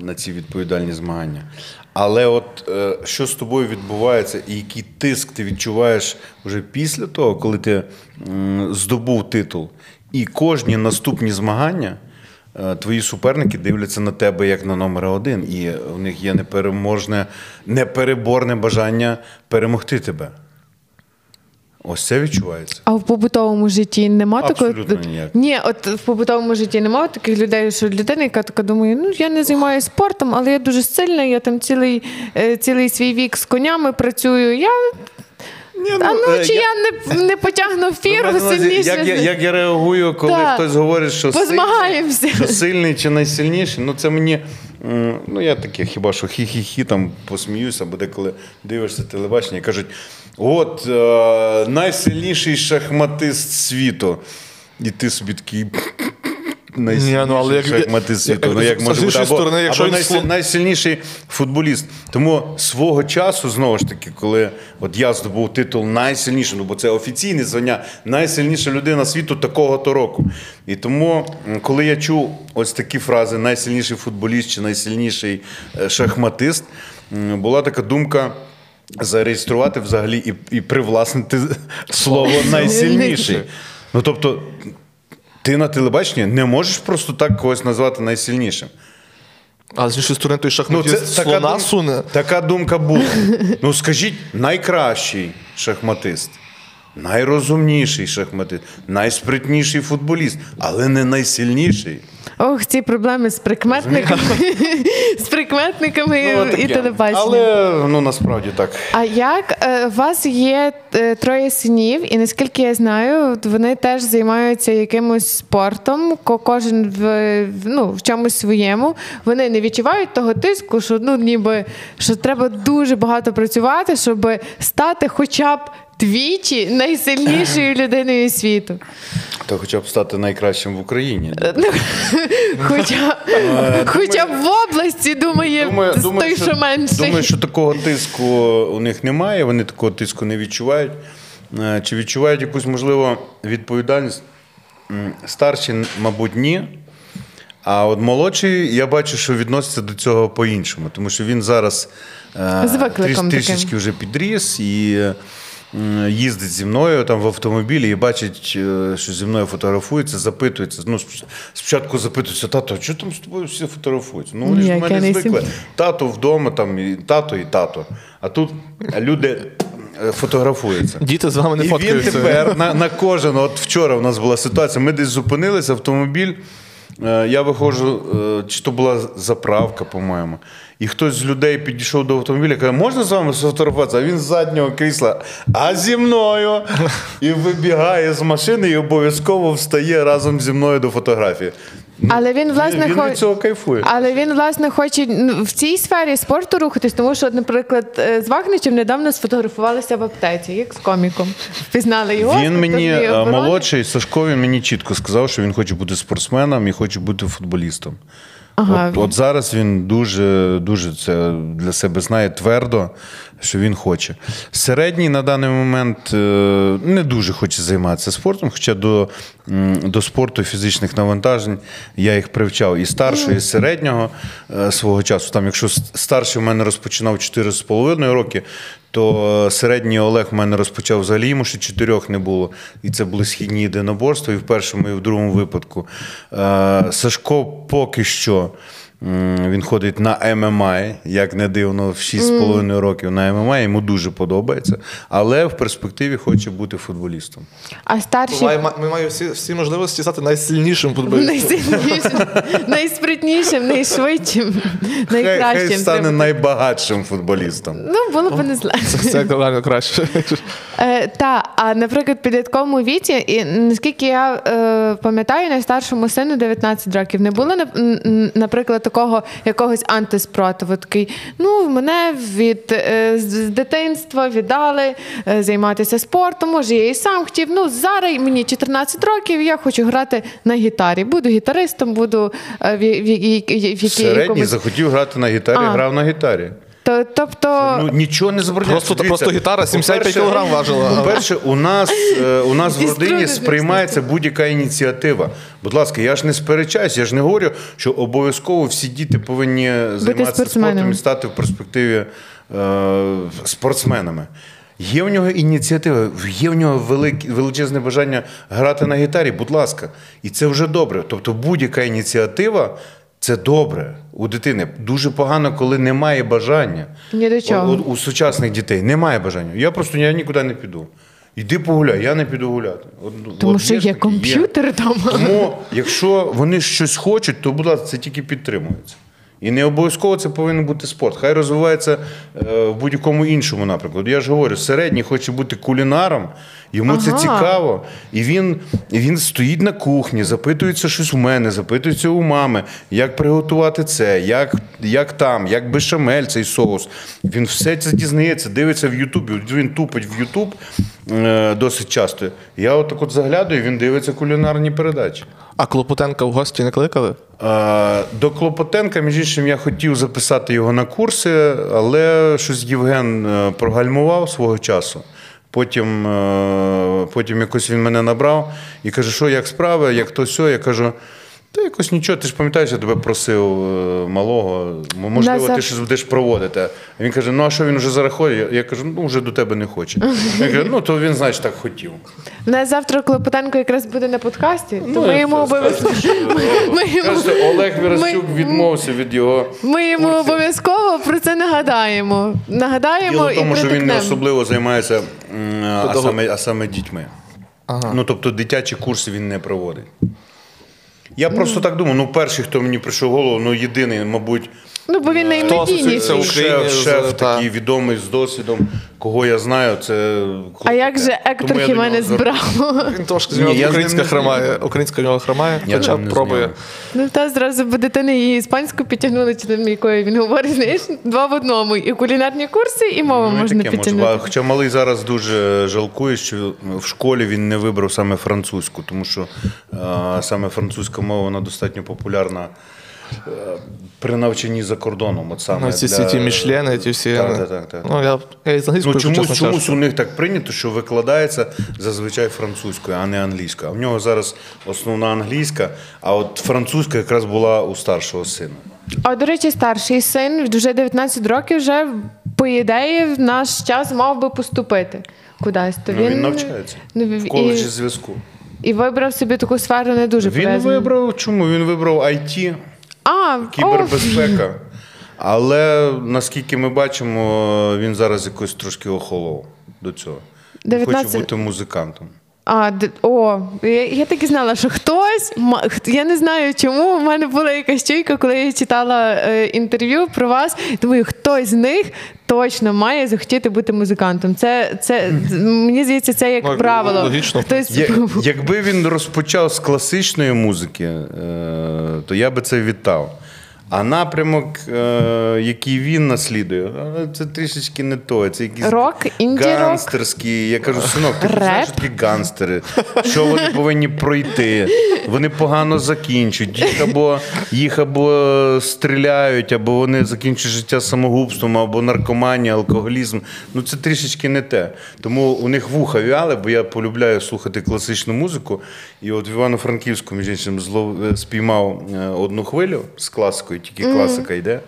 на ці відповідальні змагання. Але от е, що з тобою відбувається, і який тиск ти відчуваєш вже після того, коли ти здобув титул, і кожні наступні змагання. е, Твої суперники дивляться на тебе як на номер один, і у них є непереможне, непереборне бажання перемогти тебе. Ось це відчувається. А в побутовому житті нема такого. Ніяк. Ні, от в побутовому житті немає таких людей, що людина, яка така думає, ну я не займаюся спортом, але я дуже сильна, я там цілий, е, цілий свій вік з конями працюю. Я а ну е, чи я- я, не, не потягну фіру сильніше. Як я, як я реагую, коли Так. хтось говорить, що сильний, що сильний чи найсильніший, ну це мені. Ну, я таке, хіба що хі-хі-хі там посміюся, бо деколи дивишся телебачення і кажуть: от е, найсильніший шахматист світу. І ти собі такий. Найсильніший ну, але як- шахматист світу. Ну, як може бути? Або, сторони, якщо або найсиль- найсильніший футболіст. Тому свого часу, знову ж таки, коли от я здобув титул найсильніший, ну бо це офіційне звання, найсильніша людина світу такого-то року. І тому, коли я чув ось такі фрази найсильніший футболіст чи найсильніший е, шахматист, була така думка. Зареєструвати взагалі і, і привласнити слово найсильніший. Ну тобто, ти на телебаченні не можеш просто так когось назвати найсильнішим. А з іншої сторони, той Ну, це слона така, суне. така думка була. Ну, скажіть, найкращий шахматист, найрозумніший шахматист, найспритніший футболіст, але не найсильніший. Ох, ці проблеми з прикметниками, з прикметниками Ну, і телебаченням. Але ну насправді так. А як е, у вас є е, троє синів, і наскільки я знаю, вони теж займаються якимось спортом, кожен в- ну, в чомусь своєму. Вони не відчувають того тиску, що ну ніби що треба дуже багато працювати, щоб стати хоча б двічі найсильнішою людиною світу. То хоча б стати найкращим в Україні. Ну, Хоча, хоча б в області думає той, що менший. думаю, що такого тиску у них немає, вони такого тиску не відчувають. Е, Чи відчувають якусь, можливо, відповідальність? Старші, мабуть, ні. А от молодший, я бачу, що відноситься до цього по-іншому, тому що він зараз е, тріш- трішечки вже підріс і їздить зі мною там в автомобілі і бачить, е, що зі мною фотографується, запитується. Ну, спочатку запитується, тато, а що там з тобою всі фотографуються? Ну, вони ж мене звикли. Тато вдома, там, і тато і тато. А тут люди е, фотографуються. Діти з вами не І він тепер на, на кожен, от вчора в нас була ситуація, ми десь зупинилися, автомобіль. Е, Я виходжу, е, чи то була заправка, по-моєму. І хтось з людей підійшов до автомобіля, каже, можна з вами сфотографуватися? А він з заднього крісла, а зі мною. І вибігає з машини і обов'язково встає разом зі мною до фотографії. Але він, власне, він від цього кайфує. Але він, власне, хоче ну, в цій сфері спорту рухатись, тому що, наприклад, е, з Вахничем недавно сфотографувалися в аптеці, як з коміком. Впізнали його. Він мені е, молодший, Сашко, він мені чітко сказав, що він хоче бути спортсменом і хоче бути футболістом. Ага. От, от зараз він дуже, дуже це для себе знає твердо, що він хоче. Середній на даний момент е, не дуже хоче займатися спортом, хоча до, до спорту фізичних навантажень я їх привчав і старшого, і середнього е, свого часу. Там, якщо старший в мене розпочинав 4,5 роки, то е, середній Олег в мене розпочав взагалі, йому ще чотирьох не було. І це були східні єдиноборства, і в першому, і в другому випадку. Сашко поки що. Він ходить на ММА, як не дивно, в 6,5 років на ММА, йому дуже подобається, але в перспективі хоче бути футболістом. А старші Має, ми маємо всі, всі можливості стати найсильнішим футболістом. найсильнішим, найспритнішим, найшвидшим, найкращим. хай стане треба. найбагатшим футболістом. Ну, було б не зле. Це краще. Е, та, а наприклад, в підлітковому віці, і наскільки я е, пам'ятаю, найстаршому сину 19 років не було, наприклад, такого якогось антиспротиву. Такий, ну, мене від е, з дитинства віддали е, займатися спортом. Може, я і сам хотів. Ну, зараз мені 14 років, я хочу грати на гітарі. Буду гітаристом, буду е, в, в, в, в, в якій- Середній якомусь. захотів грати на гітарі, А. грав на гітарі. То, тобто, Ну нічого не забороняє. Просто- Дивіться, просто гітара 75 по-перше- кілограм важила. По-перше, у нас, е, у нас в родині сприймається будь-яка ініціатива. Будь ласка, я ж не сперечаюсь, я ж не говорю, що обов'язково всі діти повинні займатися спортом і стати в перспективі е, спортсменами. Є в нього ініціатива, є в нього велик, величезне бажання грати на гітарі, будь ласка. І це вже добре. Тобто будь-яка ініціатива це добре у дитини. Дуже погано, коли немає бажання. Ні до чого. У, у сучасних дітей немає бажання. Я просто я нікуди не піду. Іди погуляй, я не піду гуляти. От, тому от що є таки, комп'ютер вдома. Тому, якщо вони щось хочуть, то будь ласка, це тільки підтримується. І не обов'язково це повинен бути спорт. Хай розвивається е, в будь-якому іншому напрямку. Я ж говорю, середній хоче бути кулінаром, йому це цікаво. І він, він стоїть на кухні, запитується щось у мене, запитується у мами, як приготувати це, як, як там, як бешамель цей соус. Він все це дізнається, дивиться в Ютубі. Він тупить в Ютуб е, досить часто. Я отак от заглядаю, він дивиться кулінарні передачі. А Клопотенка в гості не кликали? Е, До Клопотенка, між іншим, я хотів записати його на курси, але щось Євген е, прогальмував свого часу. Потім, е, потім якось він мене набрав і каже, що як справи, як то сьо. Я кажу. Та якось нічого, ти ж пам'ятаєш, я тебе просив е, малого, можливо, ти щось будеш проводити. А він каже: ну а що він вже зарахує? Я- кажу, ну вже до тебе не хоче. Я кажу, ну то він, значить, так хотів. У нас завтра Клопотенко якраз буде на подкасті, то Ну, ми йому обов'язково. Ми йому, Кажете, Олег Вірастюк ми- відмовився від його. ми йому обов'язково про це нагадаємо. Нагадаємо Діло в і тому, що він не особливо займається а саме дітьми. Ну, тобто дитячі курси він не проводить. Я просто так думаю, ну перший, хто мені прийшов в голову, ну єдиний, мабуть, Ну, бо він Хто асоціюється. Україні шеф, з- шеф та. такий відомий з досвідом, кого я знаю, це А як же Ектор Хіменес нього Браво? Він трошки з Ні, нього я з ним українська не хромає. Українська в нього хромає, Я хоча ним пробує. Ну та зразу буде дитини її іспанську підтягнули, чи там якою він говорить, знаєш, два в одному. І кулінарні курси, і мову Ну, і можна таке може підтягнути. Хоча малий зараз дуже жалкує, що в школі він не вибрав саме французьку, тому що е, саме французька мова вона достатньо популярна при навчанні за кордоном. От саме Ну, ці для- ті мішлени, ті всі. Так, так, так, так. Ну, я, я із англійською, Ну, чомусь, чесно чомусь кажучи. у них так прийнято, що викладається зазвичай французькою, а не англійською. А в нього зараз основна англійська, а от французька якраз була у старшого сина. А до речі, старший син вже 19 років, вже по ідеї в наш час мав би поступити кудись. То Ну, він навчається ну, в і, зв'язку. і вибрав собі таку сферу не дуже Він пов'язану. вибрав чому? Він вибрав IT, А, кібербезпека. Але наскільки ми бачимо, він зараз якось трошки охолов до цього. Він 19 Хоче бути музикантом. А, о, я, я так і знала, що хтось, я не знаю чому, у мене була якась чуйка, коли я читала е, інтерв'ю про вас. Думаю, хтось з них точно має захотіти бути музикантом. Це, це мені здається, це як правило. логічно. Хтось Я, якби він розпочав з класичної музики, е, то я би це вітав. А напрямок, е, який він наслідує, е, це трішечки не то. Це якісь Рок, інді-рок? ганстерські. Я кажу, синок, ти Реп? знаєш, такі ганстери, що вони повинні пройти. Вони погано закінчують. Їх або, їх або стріляють, або вони закінчують життя самогубством, або наркоманія, алкоголізм. Ну це трішечки не те. Тому у них вуха вяли, бо я полюбляю слухати класичну музику. І от в Івано-Франківську, між іншим, спіймав е, одну хвилю з класикою, тільки класика йде.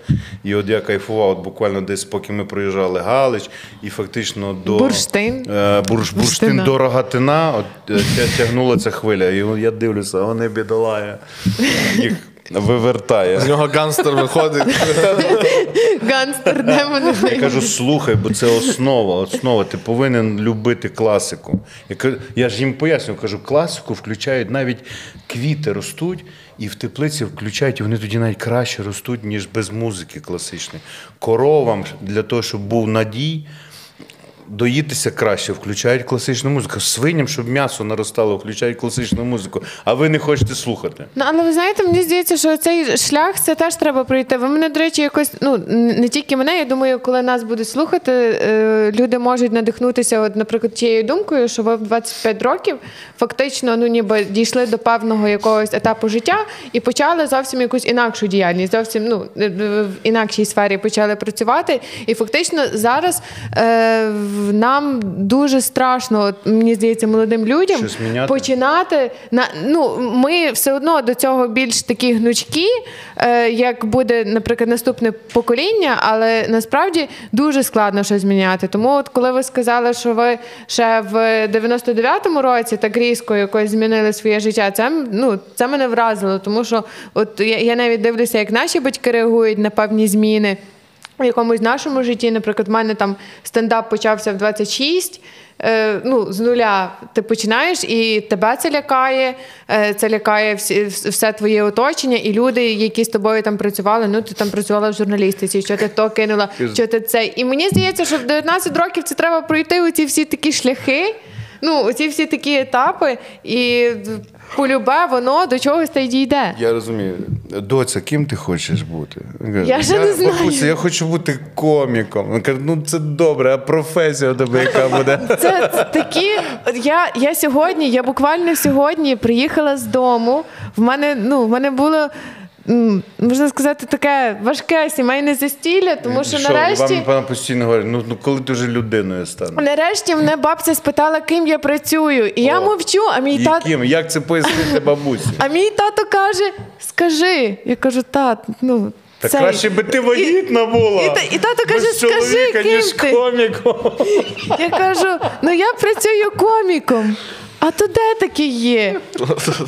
І от я кайфував, от буквально десь, поки ми проїжджали Галич, і фактично до Бурштин. Е, бурш, бурштин до Рогатина, от е, тягнула ця хвиля. І я дивлюся, вони бідолає. Їх вивертає. З нього ганстер виходить. Ганстер, де вони? Я кажу, слухай, бо це основа. Основа. Ти повинен любити класику. Я, я ж їм пояснюю, кажу, класику включають навіть квіти ростуть, і в теплиці включають, і вони тоді навіть краще ростуть, ніж без музики класичної. Коровам для того, щоб був надій. Доїтися краще, включають класичну музику. Свиням, щоб м'ясо наростало, включають класичну музику. А ви не хочете слухати. Ну, але ви знаєте, мені здається, що цей шлях це теж треба пройти. Ви мене, до речі, якось ну не тільки мене. Я думаю, коли нас будуть слухати, е, люди можуть надихнутися, от, наприклад, тією думкою, що ви в 25 років фактично ну ніби дійшли до певного якогось етапу життя і почали зовсім якусь інакшу діяльність, зовсім ну е, в інакшій сфері почали працювати. І фактично зараз е, нам дуже страшно, от, мені здається, молодим людям починати на ну ми все одно до цього більш такі гнучкі, е, як буде, наприклад, наступне покоління, але насправді дуже складно щось зміняти. Тому, от коли ви сказали, що ви ще в 99-му році так різко якось змінили своє життя, це ну це мене вразило, тому що от я, я навіть дивлюся, як наші батьки реагують на певні зміни. В якомусь нашому житті, наприклад, в мене там стендап почався в 26, е, ну, з нуля ти починаєш, і тебе це лякає, е, це лякає всі, все твоє оточення, і люди, які з тобою там працювали, ну ти там працювала в журналістиці, що ти то кинула, що ти це. І мені здається, що в 19 років це треба пройти оці всі такі шляхи, ну, оці всі такі етапи, і полюбе воно до чогось та й дійде. Я розумію. Доця, ким ти хочеш бути? Він каже, Я ще не знаю. Бабуся, я хочу бути коміком. Він каже, ну це добре, а професія у тебе яка буде? Це такі. Я, я сьогодні, я буквально сьогодні приїхала з дому. В мене, ну, в мене було. Можна сказати, таке важке сімейне застілля, тому що, І нарешті, Вам постійно говорить, ну, ну коли ти вже людиною станеш? нарешті мене бабця спитала, ким я працюю. І я мовчу, а мій тато. Яким? Як це пояснити бабусі? А мій тато каже: скажи. Я кажу, тат, ну. Та цей». краще би ти вагітна була. і та- і тато каже, без «Скажи, чоловіка, ким ніж ти?» коміком. Я кажу: ну я працюю коміком. А то де таке є?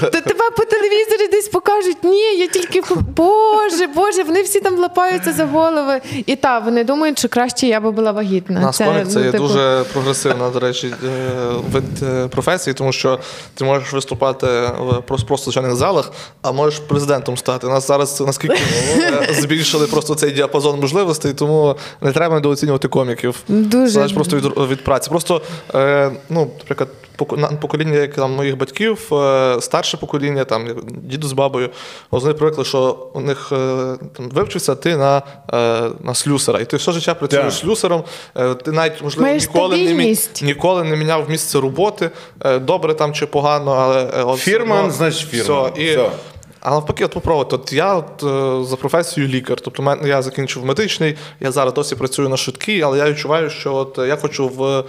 То тебе по телевізорі десь покажуть. Ні, я тільки Боже, Боже, вони всі там лапаються за голови. І так, вони думають, що краще я би була вагітна. На це ну, є типу, дуже прогресивна, до речі, е, вид е, професії, тому що ти можеш виступати в просто, звичайних залах, а можеш президентом стати. У нас зараз наскільки е, збільшили просто цей діапазон можливостей, тому не треба недооцінювати коміків. Дуже. Залежить просто від, від праці. Просто, ну, наприклад, покоління як там моїх батьків, е, старше покоління, там діду з бабою, вони привикли, що у них е, там, вивчився ти на, е, на слюсера. і ти все життя працюєш yeah. слюсаром. Е, Ти навіть можливо Маєш ніколи не, ніколи не міняв місце роботи, добре там чи погано, але от все Фірма, одно- значить, фірма. Все, і, Все. А навпаки, от попробувати. От я от, е, за професією лікар. Тобто я закінчив медичний, я зараз досі працюю на швидкій, але я відчуваю, що от е, я хочу в,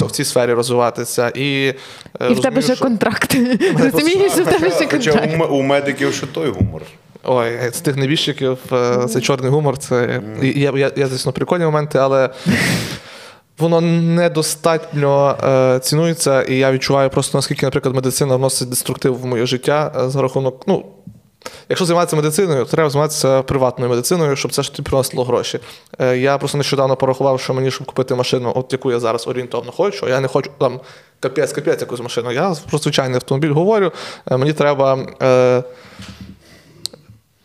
в, цій сфері розвиватися. І, е, І в тебе ще що- контракт. Розумієш, що в тебе ще Хоча контракт. у, м- у медиків ще той гумор. Ой, з тих небіжчиків е, це чорний гумор. Це і є, є, є, звісно, прикольні моменти, але воно недостатньо е, цінується, і я відчуваю просто наскільки, наприклад, медицина вносить деструктив в моє життя е, за рахунок. Ну, якщо займатися медициною, то треба займатися приватною медициною, щоб це ж тобі приносило гроші. Е, я просто нещодавно порахував, що мені, щоб купити машину, от яку я зараз орієнтовно хочу, я не хочу там капець, капець якусь машину. Я про звичайний автомобіль говорю. Е, мені треба.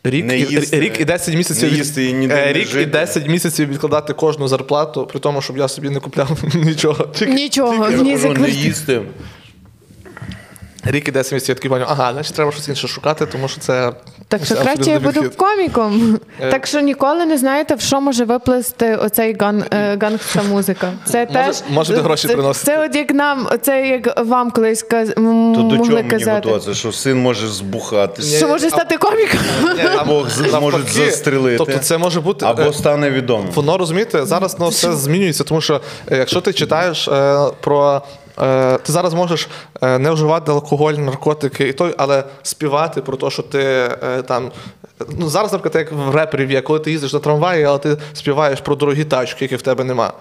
Е, Рік, Не і, їсти- рік і 10 місяців не їсти і ніде рік не рік і жити. 10 місяців відкладати кожну зарплату, при тому, щоб я собі не купляв нічого. Тільки Нічого, Я ні за кажу, не їсти. Рік і 10 місяців я такий поняв, ага, значить треба щось інше шукати, тому що це Так що краще я буду коміком. Е. Так що ніколи не знаєте, в що може виплести оцей ган, е, гангста музика. Це Може- теж можете гроші приносити. Це от як нам, це як вам колись каз, м- То до чого мені казати. готуватися? Що син може збухатися, Що може стати коміком? Ні, Або можуть застрелити. Тобто це може бути. або е, стане відомим. Воно розумієте, зараз ну, все змінюється, тому що е, якщо ти читаєш е, про. Е, Ти зараз можеш е, не вживати алкоголь, наркотики і той, але співати про те, що ти е, там. Ну зараз, наприклад, як в реперів є, коли ти їздиш на трамваї, але ти співаєш про дорогі тачки, які в тебе нема.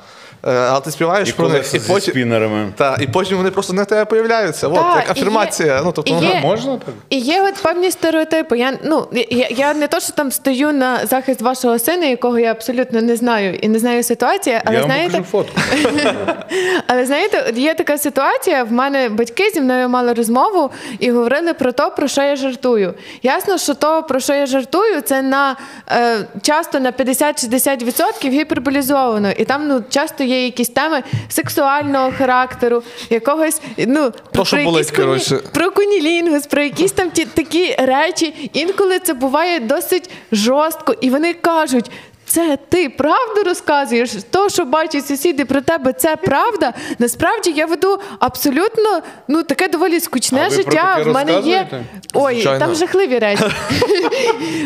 Е, Але ти співаєш І про них, і потім, спінерами. та, і потім вони просто не тебе появляються. От, Та, як і афірмація. є- ну, тобто, є- Можна так? І є от певні стереотипи. Я, ну, я, я не то, що там стою на захист вашого сина, якого я абсолютно не знаю і не знаю ситуації, але Я знаєте, покажу фотку. Але знаєте, є така ситуація. В мене батьки зі мною мали розмову і говорили про те, про що я жартую. Ясно, що то, про що я жартую, це на е, часто на 50-60% гіперболізовано. І там ну часто є якісь теми сексуального характеру, якогось ну То, болить, якісь куні- про кунілінгус, про якісь там ті, такі речі. Інколи це буває досить жорстко, і вони кажуть. Це ти правду розказуєш? То, що бачать сусіди про тебе, це правда. Насправді я веду абсолютно ну таке доволі скучне А ви про життя. таке В мене є ой, Звичайно. там жахливі речі.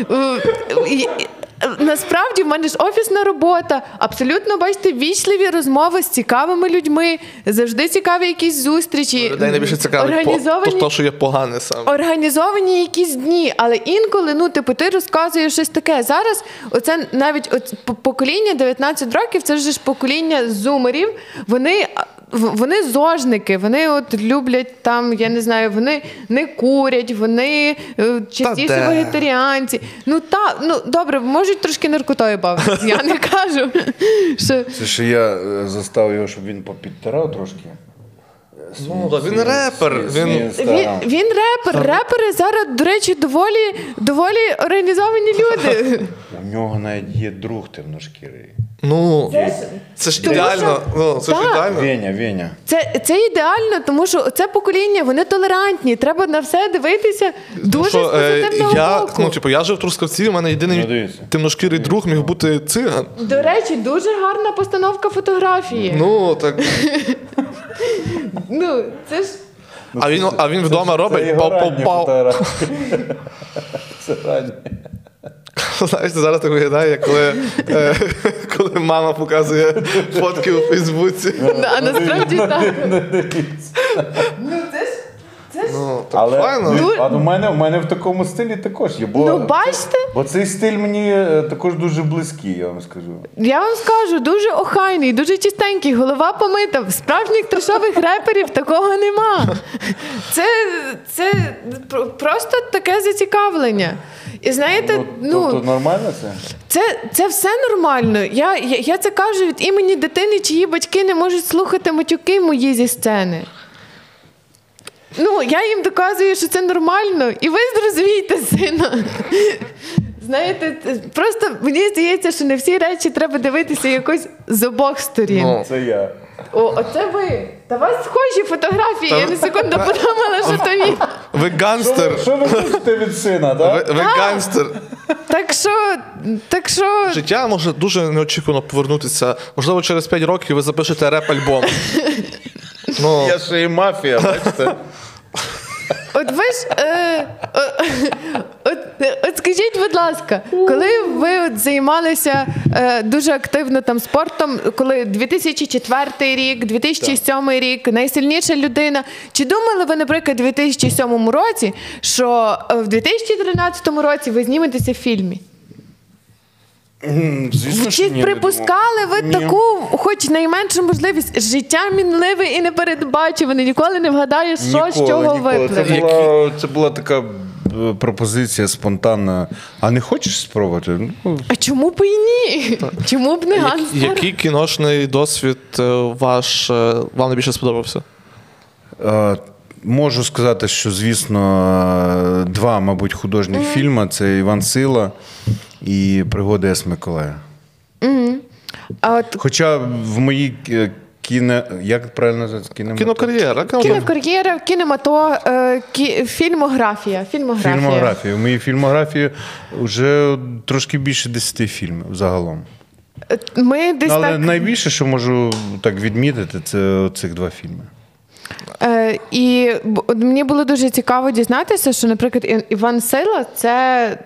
Насправді в мене ж офісна робота, абсолютно бачите, вічливі розмови з цікавими людьми, завжди цікаві якісь зустрічі. людей найбільше цікавить організовані, то, що є погане саме. організовані якісь дні, але інколи, ну, типу, ти розказуєш щось таке. Зараз оце навіть от, покоління 19 років, це ж покоління зумерів. Вони. Вони зожники, вони от люблять там, я не знаю, вони не курять, вони е, частіше вегетаріанці. Ну та ну добре, можуть трошки наркотою бавитися. Я не кажу. Що Це ще я е, застав його, щоб він попідтирав трошки. Ну, да, він репер. Він... він, він репер. Репери зараз, до речі, доволі, доволі організовані люди. У нього навіть є друг темношкірий. Ну, це ж ідеально. Ну, це ж ідеально. Веня, Веня. Це, це ідеально, тому що це покоління, вони толерантні. Треба на все дивитися дуже Що, е, позитивного я, боку. ну, типу, я жив в Трускавці, у мене єдиний Ну, темношкірий друг міг бути циган. До речі, дуже гарна постановка фотографії. Ну, так. Ну, це ж А він, а він вдома робить пау-пау-пау. Це ранні. Знаєш, зараз так виглядає, як коли, е, коли мама показує фотки у Фейсбуці. а насправді так. Ну, це ж це ж Ну, Але файно. ну, а у мене, у мене в такому стилі також є. Бо, Ну, бачите? бо цей стиль мені е, також дуже близький, я вам скажу. Я вам скажу, дуже охайний, дуже чистенький, голова помита. В справжніх трешових реперів такого нема. Це, це про- просто таке зацікавлення. І знаєте, ну, тобто нормально це? це, це все нормально. Я, я, я це кажу від імені дитини, чиї батьки не можуть слухати матюки мої зі сцени. Ну, я їм доказую, що це нормально, і ви зрозумієте, сина. Знаєте, просто мені здається, що не всі речі треба дивитися якось з обох сторін. Ну, Це я. О, оце ви. Та вас схожі фотографії. Я на секунду подумала, що то він. Ви ганстер. Що ви хочете від сина, так? Ви, ви ганстер. Так що, так що Життя може дуже неочікувано повернутися. Можливо, через 5 років ви запишете реп-альбом. Ну, Я ще і мафія, бачите? От ви ж е, от, от скажіть, будь ласка, коли ви от займалися е, дуже активно там спортом, коли 2004 рік, 2007 рік, найсильніша людина. Чи думали ви, наприклад, у 2007 році, що е, в 2013 році ви зніметеся в фільмі? Звісно, Чи ні, припускали ви. Ні. таку, хоч найменшу можливість? Життя мінливе і непередбачуване, ніколи не вгадаєш, що з Ніколи, чого ніколи. випливе. Це була, це була така е, пропозиція спонтанна. А не хочеш спробувати? Ну, А чому б і ні? Чому б не гангстер? який кіношний досвід е, ваш е, вам найбільше сподобався? Е, Можу сказати, що, звісно, два, мабуть, художніх фільми це Іван Сила і Пригоди С. Миколая. А от Хоча в моїй е, кіно. Як правильно називається? Кінематограф- Кінокар'єра. кінокар'єра, кінемато, е, кі, фільмографія. Фільмографія. Фільмографія. В моїй фільмографії вже трошки більше 10 фільмів загалом. Е, Ми десь Ну, Але так, найбільше, що можу так відмітити, це цих два фільми. Е, і мені було дуже цікаво дізнатися, що, наприклад, Іван Сила це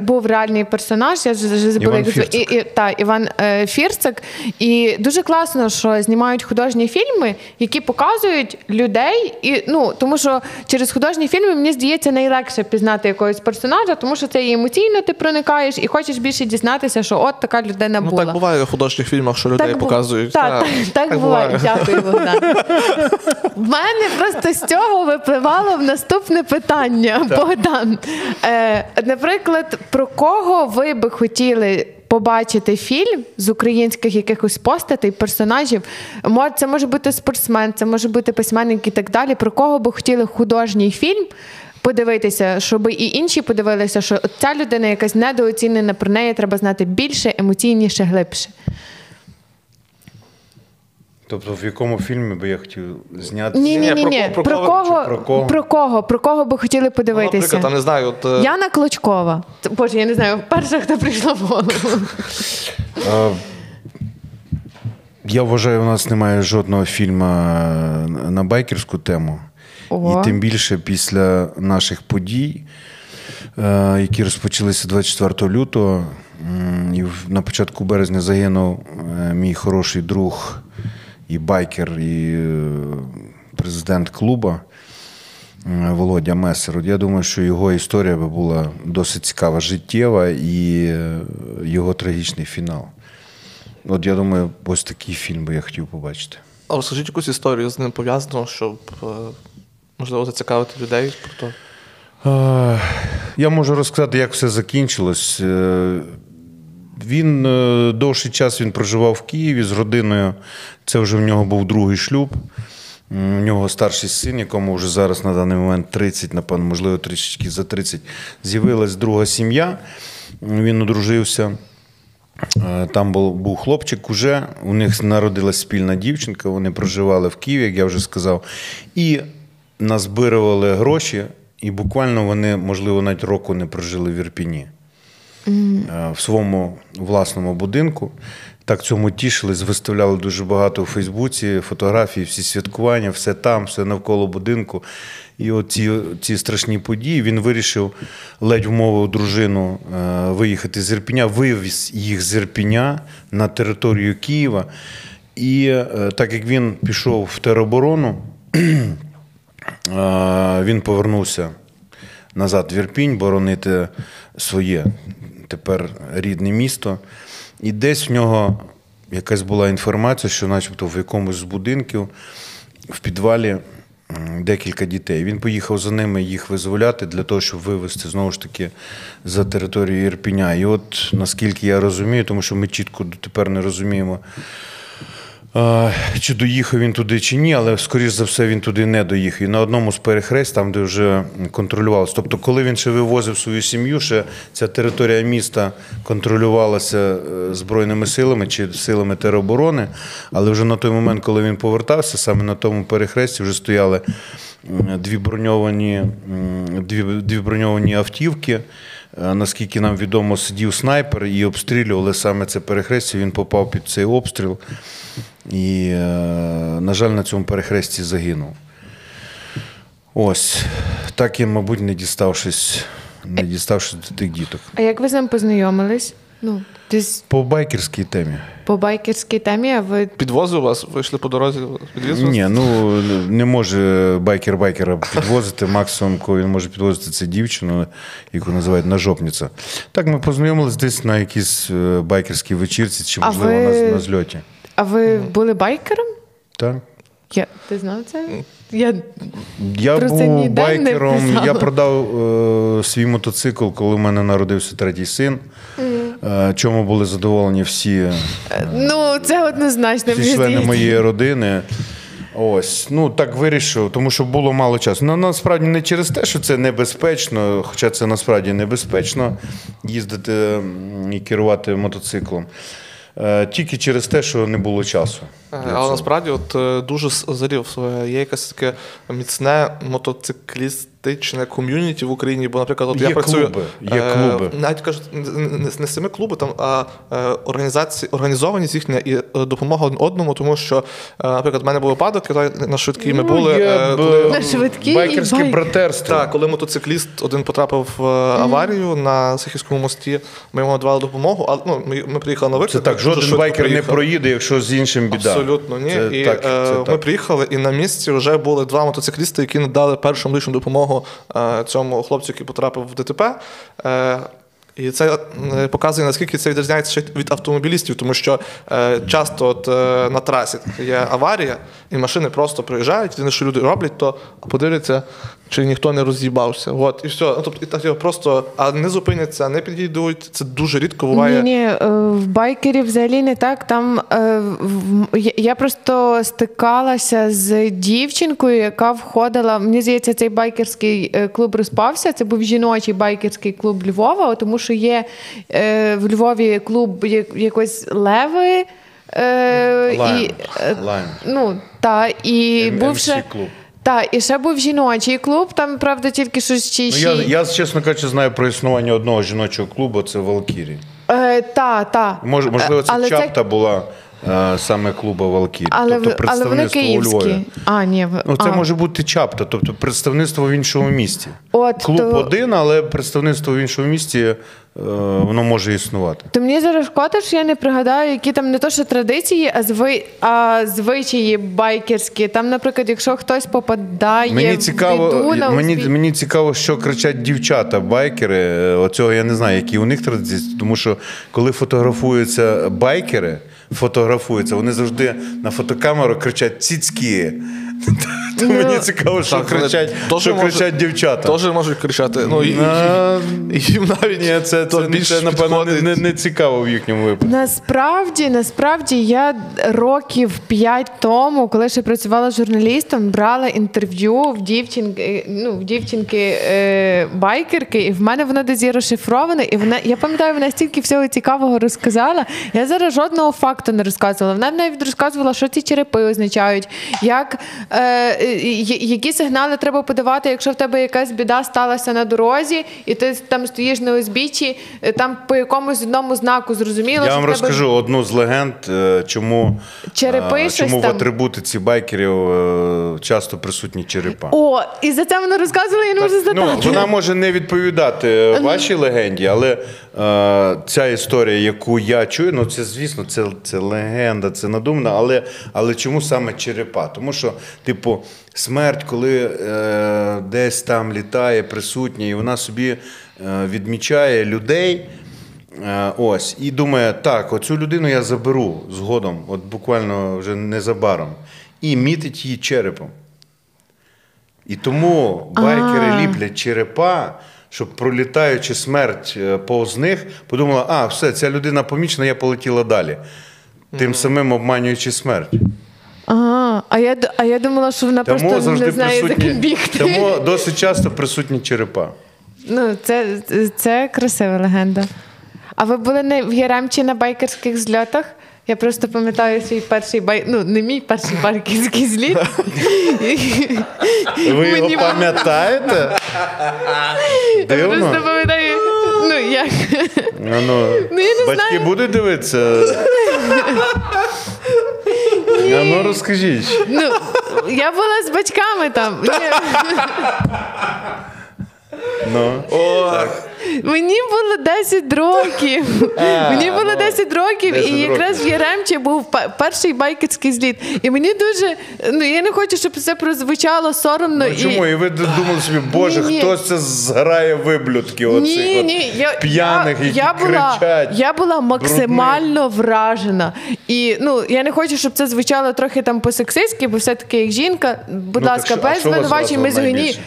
був реальний персонаж. Я вже забула Іван як і, і, та, Іван е, Фірцик. І дуже класно, що знімають художні фільми, які показують людей. І, ну, тому що через художні фільми мені здається найлегше пізнати якогось персонажа, тому що це і емоційно ти проникаєш, і хочеш більше дізнатися, що от така людина Ну була. так буває в художніх фільмах, що людей бу- показують. Так, так, так, буває. Дякую, Богдан. В мене просто з цього випливало в наступне питання, Богдан. Е, наприклад, про кого ви би хотіли побачити фільм з українських якихось постатей, персонажів? Це може бути спортсмен, це може бути письменник і так далі. Про кого би хотіли художній фільм? Подивитися, щоб і інші подивилися, що ця людина якась недооцінена, про неї треба знати більше, емоційніше, глибше. Тобто, в якому фільмі би я хотів зняти? Ні, ні, Ні, ні, про Про кого- про кого? про кого? Про кого би хотіли Ну, подивитися? Наприклад, там не знаю, от, е, Яна Клочкова. Боже, я не знаю, перша, хто прийшла в голову. Е, Я вважаю, у нас немає жодного фільму е, на байкерську тему. Ого. І тим більше після наших подій, які розпочалися 24 лютого, і на початку березня загинув мій хороший друг і байкер, і е, президент клуба. е, Володя Месер. От Я думаю, що його історія би була досить цікава, життєва і е, його трагічний фінал. От я думаю, ось такий фільм би я хотів побачити. а розкажіть якусь історію з ним пов'язану, щоб можливо зацікавити людей про то. Я можу розказати, як все закінчилось. Він е, довший час він проживав в Києві з родиною. Це вже в нього був другий шлюб. У нього старший син, якому вже зараз на даний момент 30, напевно, можливо, трішечки за 30, з'явилась друга сім'я. Він одружився. Е, Там був, був хлопчик уже, у них народилась спільна дівчинка, вони проживали в Києві, як я вже сказав, і назбирували гроші, і буквально вони, можливо, навіть року не прожили в Ірпіні. Е, В своєму власному будинку. Так цьому тішились, виставляли дуже багато у Фейсбуці, фотографії, всі святкування, все там, все навколо будинку. І от ці, страшні події він вирішив ледь вмовив дружину е, виїхати з Ірпіня, вивіз їх з Ірпіня на територію Києва. І е, так як він пішов в тероборону, Він повернувся назад в Ірпінь, боронити своє тепер рідне місто. І десь в нього якась була інформація, що, начебто, в якомусь з будинків в підвалі декілька дітей. Він поїхав за ними їх визволяти для того, щоб вивезти знову ж таки за територію Ірпіня. І от наскільки я розумію, тому що ми чітко дотепер не розуміємо. Чи доїхав він туди, чи ні, але скоріш за все він туди не доїхав. І на одному з перехрест, там, де вже контролювалося. Тобто, коли він ще вивозив свою сім'ю, ще ця територія міста контролювалася е, Збройними силами чи силами тероборони. Але вже на той момент, коли він повертався, саме на тому перехресті вже стояли дві броньовані, дві, дві броньовані автівки. Е, Наскільки нам відомо, сидів снайпер і обстрілювали саме це перехрестя. Він попав під цей обстріл і, е, на жаль, на цьому перехресті загинув. Ось. Так я, мабуть, не діставшись, не діставшись до тих діток. А як ви з ним познайомились? Ну, десь По байкерській темі. по байкерській темі, а ви Підвозив вас, вийшли по дорозі, підвіз вас? Ні, ну не може байкер байкера підвозити. Максимум, кого він може підвозити, це дівчину, яку називають нажопниця. Так, ми познайомились десь на якійсь е, байкерській вечірці, чи можливо ви- на, на зльоті. а ви були байкером? Так. Я ти знав це? Я Я Про це був ніде не байкером. писала. Я продав е, свій мотоцикл, коли в мене народився третій син. Е, чому були задоволені всі, е, ну це однозначно. всі члени моєї родини. Ось, ну так вирішив, тому що було мало часу. Ну, насправді не через те, що це небезпечно, хоча це насправді небезпечно їздити і керувати мотоциклом. Е, Тільки через те, що не було часу. Е, Але насправді от е, дуже зарів є якесь таке міцне мотоциклістичне ком'юніті в Україні. Бо, наприклад, от Є я працюю клуби, є е, клуби. навіть кажуть, не, не, не самі клуби, там а е, організації, організованість їхня і е, допомога один одному, тому що, е, наприклад, в мене був випадок, я на швидкій ми були. Ну, є е, коли- На швидкій і байкерське байк. братерство. так, коли мотоцикліст один потрапив в аварію на Сихівському мості, ми йому надавали допомогу, а ну, ми, ми приїхали на виклик. Це так, жоден байкер не проїде, якщо з іншим біда. Абсолютно ні. Це і так, е, це ми так. приїхали, і на місці вже були два мотоциклісти, які надали першу медичну допомогу е, цьому хлопцю, який потрапив в ДТП. І це е, показує, наскільки це відрізняється ще від автомобілістів, тому що е, часто от, е, на трасі є аварія, і машини просто приїжджають, єдине, що люди роблять, то подивляться, чи ніхто не роз'їбався. От, і все. Ну, тобто, і так просто а не зупиняться, не підійдуть. Це дуже рідко буває. Ні, ні, е, в байкерів взагалі не так. Там е, я просто стикалася з дівчинкою, яка входила. Мені здається, цей байкерський е, клуб розпався. Це був жіночий байкерський клуб Львова, тому що є е, в Львові клуб як якось леви. Е, і, Lions, е, Lions. ну, та, і М- був ще, клуб. та, і ще був жіночий клуб, там, правда, тільки щось чи Ну, я, я, чесно кажучи, знаю про існування одного жіночого клубу, це Валкірі. Е, та, та. Мож, можливо, це Але чапта була е, саме клуба Валкірі. Але, тобто в- але вони представництво у Львові. А, ні, в- Ну, це а. може бути чапта, тобто представництво в іншому місті. От, Клуб то- один, але представництво в іншому місті е, воно може існувати. То мені зараз шкода, що я не пригадаю, які там не то, що традиції, а зви, а звичаї байкерські. Там, наприклад, якщо хтось попадає Мені в цікаво, біду на мені, узбі- мені цікаво, що кричать дівчата, байкери. Е, Оцього я не знаю, які у них традиції, тому що коли фотографуються байкери, фотографуються, вони завжди на фотокамеру кричать цицькі. То Ну, мені цікаво, що Так, кричать, що кричать дівчата. Теж можуть кричати. Ну, і, і, і, їм навіть Ні, це, то це, напевно, не, не, не цікаво в їхньому випадку. Насправді, насправді, я років п'ять тому, коли ще працювала журналістом, брала інтерв'ю в дівчинки, ну, в дівчинки е, байкерки, і в мене воно десь є розшифроване. І вона, я пам'ятаю, вона стільки всього цікавого розказала. Я зараз жодного факту не розказувала. Вона навіть розказувала, що ці черепи означають, як, е, які сигнали треба подавати, якщо в тебе якась біда сталася на дорозі, і ти там стоїш на узбіччі, е, там по якомусь одному знаку зрозуміло, Я вам тебе розкажу одну з легенд, е, чому, Черепи е, чому в там. атрибутиці байкерів е, часто присутні черепа. О, і за це вона розказувала, я не можу Ну, вона може не відповідати вашій легенді, але е, ця історія, яку я чую, ну це звісно, це, це легенда, це надумано, але, але чому саме черепа? Тому що, типу, смерть, коли е, десь там літає, присутня, і вона собі е, відмічає людей. Е, ось, і думає, так, оцю людину я заберу згодом, от буквально вже незабаром, і мітить її черепом. І тому байкери ліплять черепа, щоб пролітаючи смерть е, повз них, подумала, а, все, ця людина помічена, я полетіла далі. Тим самим обманюючи смерть. Ага, а я, а я думала, що вона Тому просто не знає, за ким бігти. Тому досить часто присутні черепа. Ну, це, це красива легенда. А ви були не в Яремчі на байкерських зльотах? Я просто пам'ятаю свій перший бай... ну не мій перший байкерський зліт. Ви його пам'ятаєте? Я просто пам'ятаю. Ну як? А ну, Ну, я не батьки знаю. будуть дивитися? А ну розкажіть. Ну, я була з батьками там. Ні. Ну. Мені було 10 років. Мені було 10 років, 10 і якраз в Яремчі був перший байкерський зліт. І мені дуже. Ну я не хочу, щоб це прозвучало соромно. Ну, чому? І... І ви думали собі, боже, хтось це зграє виблюдків оцих Ні, ні, я, п'яних, я, які я була, кричать. я була максимально вражена. І ну я не хочу, щоб це звучало трохи там по-сексистськи, бо все-таки як жінка, будь Ну, ласка, без звинувачень вразило мизогині.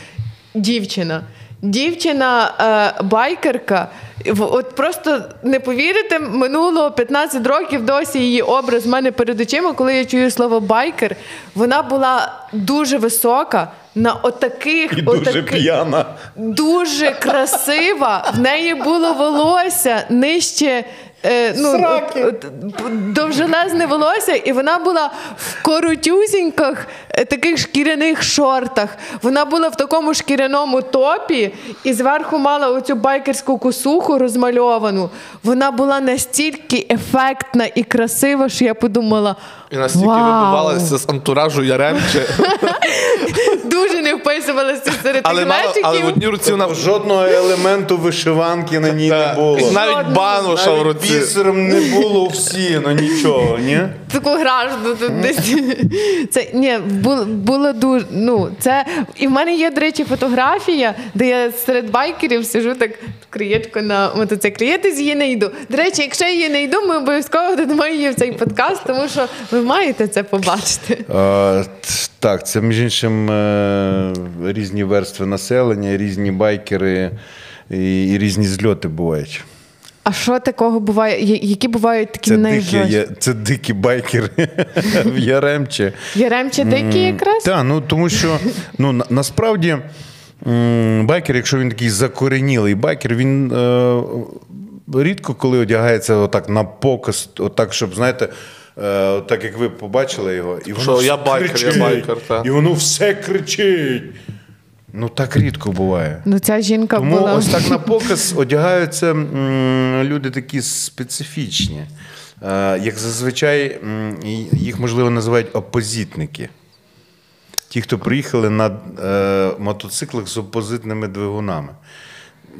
Дівчина. Дівчина е, От просто не повірите, минуло 15 років досі її образ в мене перед очима, коли я чую слово байкер. Вона була дуже висока, на отаких, І дуже отаки- п'яна. дуже красива. В неї було волосся нижче. Е, ну, от, от, довжелезне волосся, і вона була в коротюсіньких е, таких шкіряних шортах. Вона була в такому шкіряному топі і зверху мала оцю байкерську косуху розмальовану. Вона була настільки ефектна і красива, що я подумала. І настільки вибивалася з антуражу Яремче, Дуже не вписувалася серед але, тих мало, але в одній руці вона Жодного елементу вишиванки на ній не було. навіть бануша в Навіть руці. бісером не було всі, ну нічого, ні? таку гражду тут десь. Це ні, було, було дуже. Ну, це і в мене є, до речі, фотографія, де я серед байкерів сижу так криєчко на мотоциклі. Я десь її не йду. До речі, якщо я її не йду, ми обов'язково додамо її в цей подкаст, тому що ви маєте це побачити. А, так, це між іншим е, різні верстви населення, різні байкери і, і різні зльоти бувають. А що такого буває? Які бувають такі найжорсткі? це дикі байкери в Яремче. Яремче дикі якраз? Так, ну тому що ну, на- насправді байкер, якщо він такий закоренілий байкер, він е, рідко коли одягається отак на показ, отак, щоб, знаєте. Е, Так як ви побачили його, і воно Що, все я байкер, я кричить, байкер, та. і воно все кричить. Ну так рідко буває. Ну, ця жінка Тому була. ось так на показ одягаються м, люди такі специфічні. Е, Як зазвичай м, їх, можливо, називають опозитники. Ті, хто приїхали на е, мотоциклах з опозитними двигунами.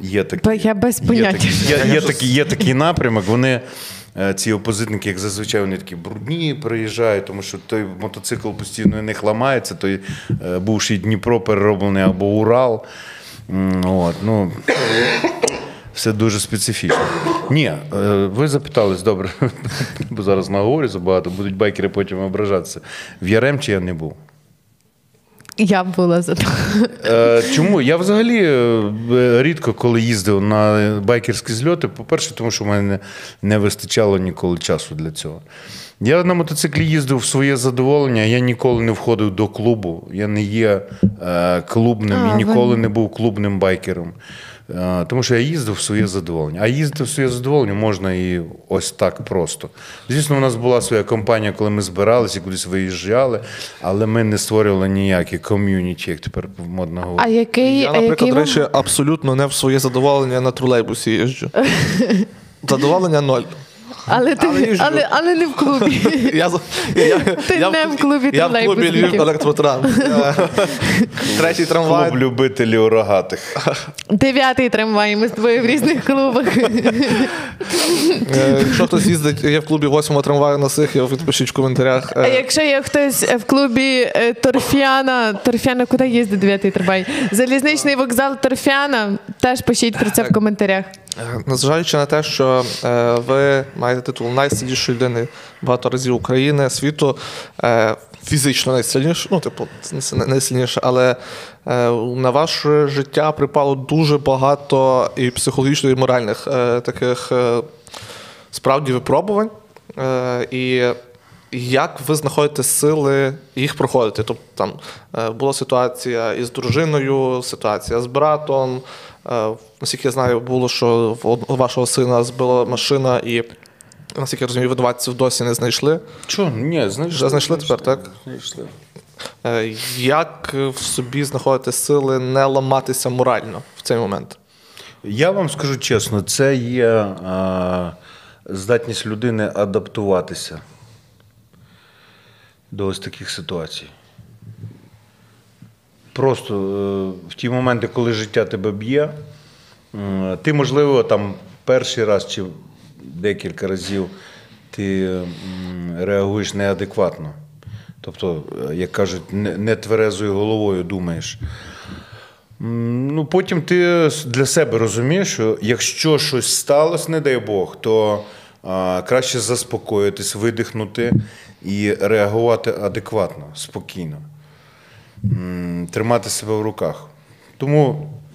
Є такі, я без є поняття. такі- Є, є, такий, є такий напрямок. Вони, ці опозитники, як зазвичай, вони такі брудні приїжджають, тому що той мотоцикл постійно у них ламається, той е, бувший Дніпро перероблений або Урал. От, ну, все дуже специфічно. Ні, е, ви запитались, добре, бо зараз наговорю забагато, будуть байкери потім ображатися. В Яремчі я не був. Я була за то. Е, Чому? Я взагалі е, рідко коли їздив на байкерські зльоти. По-перше, тому що в мене не, вистачало ніколи часу для цього. Я на мотоциклі їздив в своє задоволення, я ніколи не входив до клубу. Я не є е, клубним А, і ви- ніколи не був клубним байкером. Е, Тому що я їздив в своє задоволення. А їздити в своє задоволення можна і ось так просто. Звісно, у нас була своя компанія, коли ми збиралися, кудись виїжджали, але ми не створювали ніякі ком'юніті, як тепер модно А який, Я, наприклад, який вам- речі, абсолютно не в своє задоволення на тролейбусі їжджу. Задоволення ноль. Але ти Але але, але не в клубі. Я, я, Ти я, не в клубі Я в клубі. Львів електротран. Третій трамвай. Клуб любителів рогатих. Дев'ятий трамвай, ми з тобою в різних клубах. Е, Якщо хтось їздить, є в клубі восьмого трамваю на Сихів, відпишіть в коментарях. А Е, якщо є хтось в клубі е, Торфяна, Торфяна, куди їздить дев'ятий трамвай? Залізничний вокзал Торфяна, теж пишіть про це в коментарях. Е, Незважаючи на те, що е, ви маєте титул найсильнішої людини багато разів України, світу, е, фізично найсильніше, ну, типу, найсильніше, але на ваше життя припало дуже багато і психологічно, і моральних таких справді випробувань. І як ви знаходите сили їх проходити? Тобто там була ситуація із дружиною, ситуація з братом. Е, Наскільки я знаю, було, що у вашого сина збила машина, і наскільки я розумію, винуватців досі не знайшли. Чого? Ні, знайшли. Вже знайшли тепер, так? Знайшли. Е, Як в собі знаходити сили не ламатися морально в цей момент? Я вам скажу чесно, це є а, здатність людини адаптуватися до ось таких ситуацій. Просто е, в ті моменти, коли життя тебе б'є, ти, можливо, там перший раз чи декілька разів ти реагуєш неадекватно. Тобто, е, як кажуть, не, тверезою головою думаєш. Ну, потім ти для себе розумієш, що якщо щось сталося, не дай Бог, то краще заспокоїтись, видихнути і реагувати адекватно, спокійно, тримати себе в руках. Тому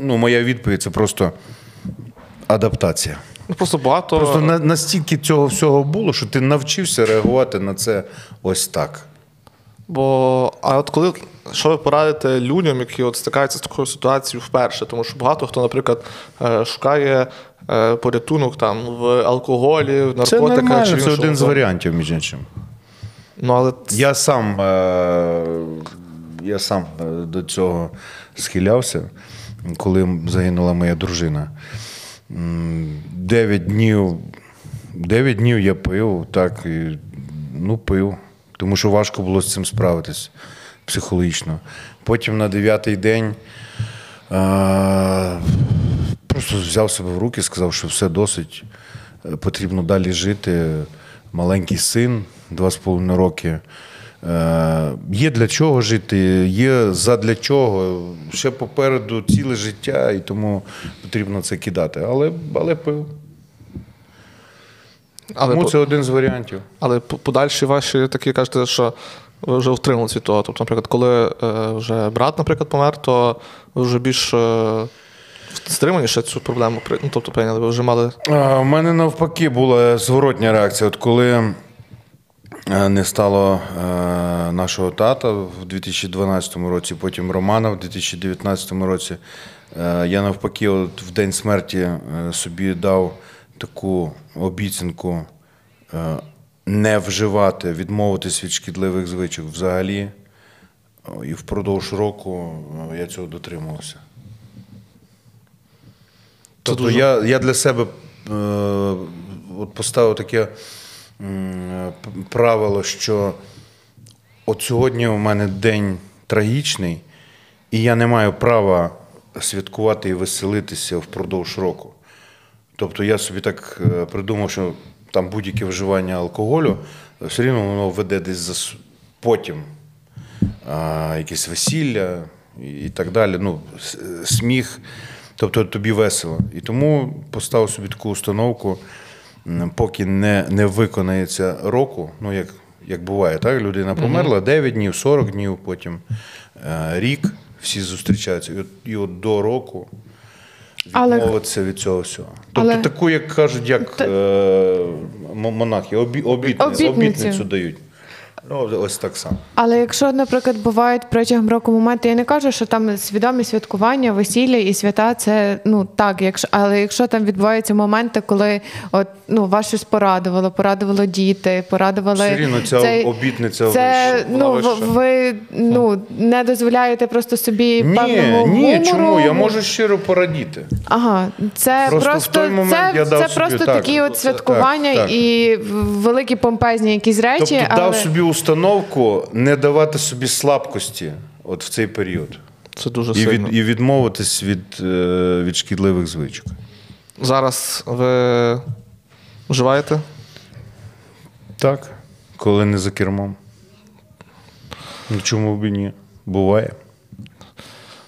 ну, моя відповідь це просто адаптація. Ну, просто багато. Просто на- настільки цього всього було, що ти навчився реагувати на це ось так. Бо а от коли що ви порадите людям, які от стикаються з такою ситуацією вперше? Тому що багато хто, наприклад, е, шукає е, порятунок там в алкоголі, в наркотиках чи нормально, в це один з варіантів, між іншим. Ну але Я сам, е, я сам е, до цього схилявся, коли загинула моя дружина. Дев'ять днів, дев'ять днів я пив, так, і, ну, пив, тому що важко було з цим справитись психологічно. Потім на дев'ятий день е, просто взяв себе в руки, сказав, що все досить, е, потрібно далі жити. Маленький син, два з половиною роки. Е, Є для чого жити, є задля чого. Ще попереду ціле життя, і тому потрібно це кидати. Але, але пив. але, Тому по- це один з варіантів. але подальші ваші такі кажете, що ви вже втримались від того. Тобто, наприклад, коли е, вже брат, наприклад, помер, то ви вже більш е, стриманіше цю проблему ну, тобто прийняли, ви вже мали. У мене навпаки була зворотня реакція. От коли не стало е, нашого тата в 2012 році, потім Романа в 2019 році, е, я навпаки, от в день смерті е, собі дав таку обіцянку е, не вживати, відмовитись від шкідливих звичок взагалі. І впродовж року е, я цього дотримувався. Тобто дуже- я, я для себе е, от поставив таке правило, що от сьогодні у мене день трагічний, і я не маю права святкувати і веселитися впродовж року. Тобто я собі так е, придумав, що там будь-яке вживання алкоголю е, все рівно воно веде десь за потім. А, якесь весілля і, так далі. Ну, сміх. Тобто тобі весело. І тому поставив собі таку установку, поки не, не виконається року, ну як, як буває, так? Людина померла 9 днів, 40 днів, потім е, рік, всі зустрічаються. І от, і от до року Але- відмовитися від цього всього. Тобто Але- таку, як кажуть, як е, монахи, обі, Обітницю. обітницю дають. Ну, ось так само. Але якщо, наприклад, бувають протягом року моменти, я не кажу, що там свідомі святкування, весілля і свята, це ну так, якщо але якщо там відбуваються моменти, коли от ну вас щось порадувало, порадувало діти, порадували Все рівно ця цей- обітниця це вища. ну вища. ви ну не дозволяєте просто собі Ні, певного ні, гумору. чому? Я можу щиро порадіти. Ага, це Просто просто, в той момент це, я дав це собі, просто так, такі от святкування так, так. і великі помпезні якісь речі. Тобто але... дав собі установку не давати собі слабкості от в цей період. Це дуже І, від, і відмовитись від, е, від шкідливих звичок. Зараз ви вживаєте? Так. Коли не за кермом. Ну чому б і ні? Буває.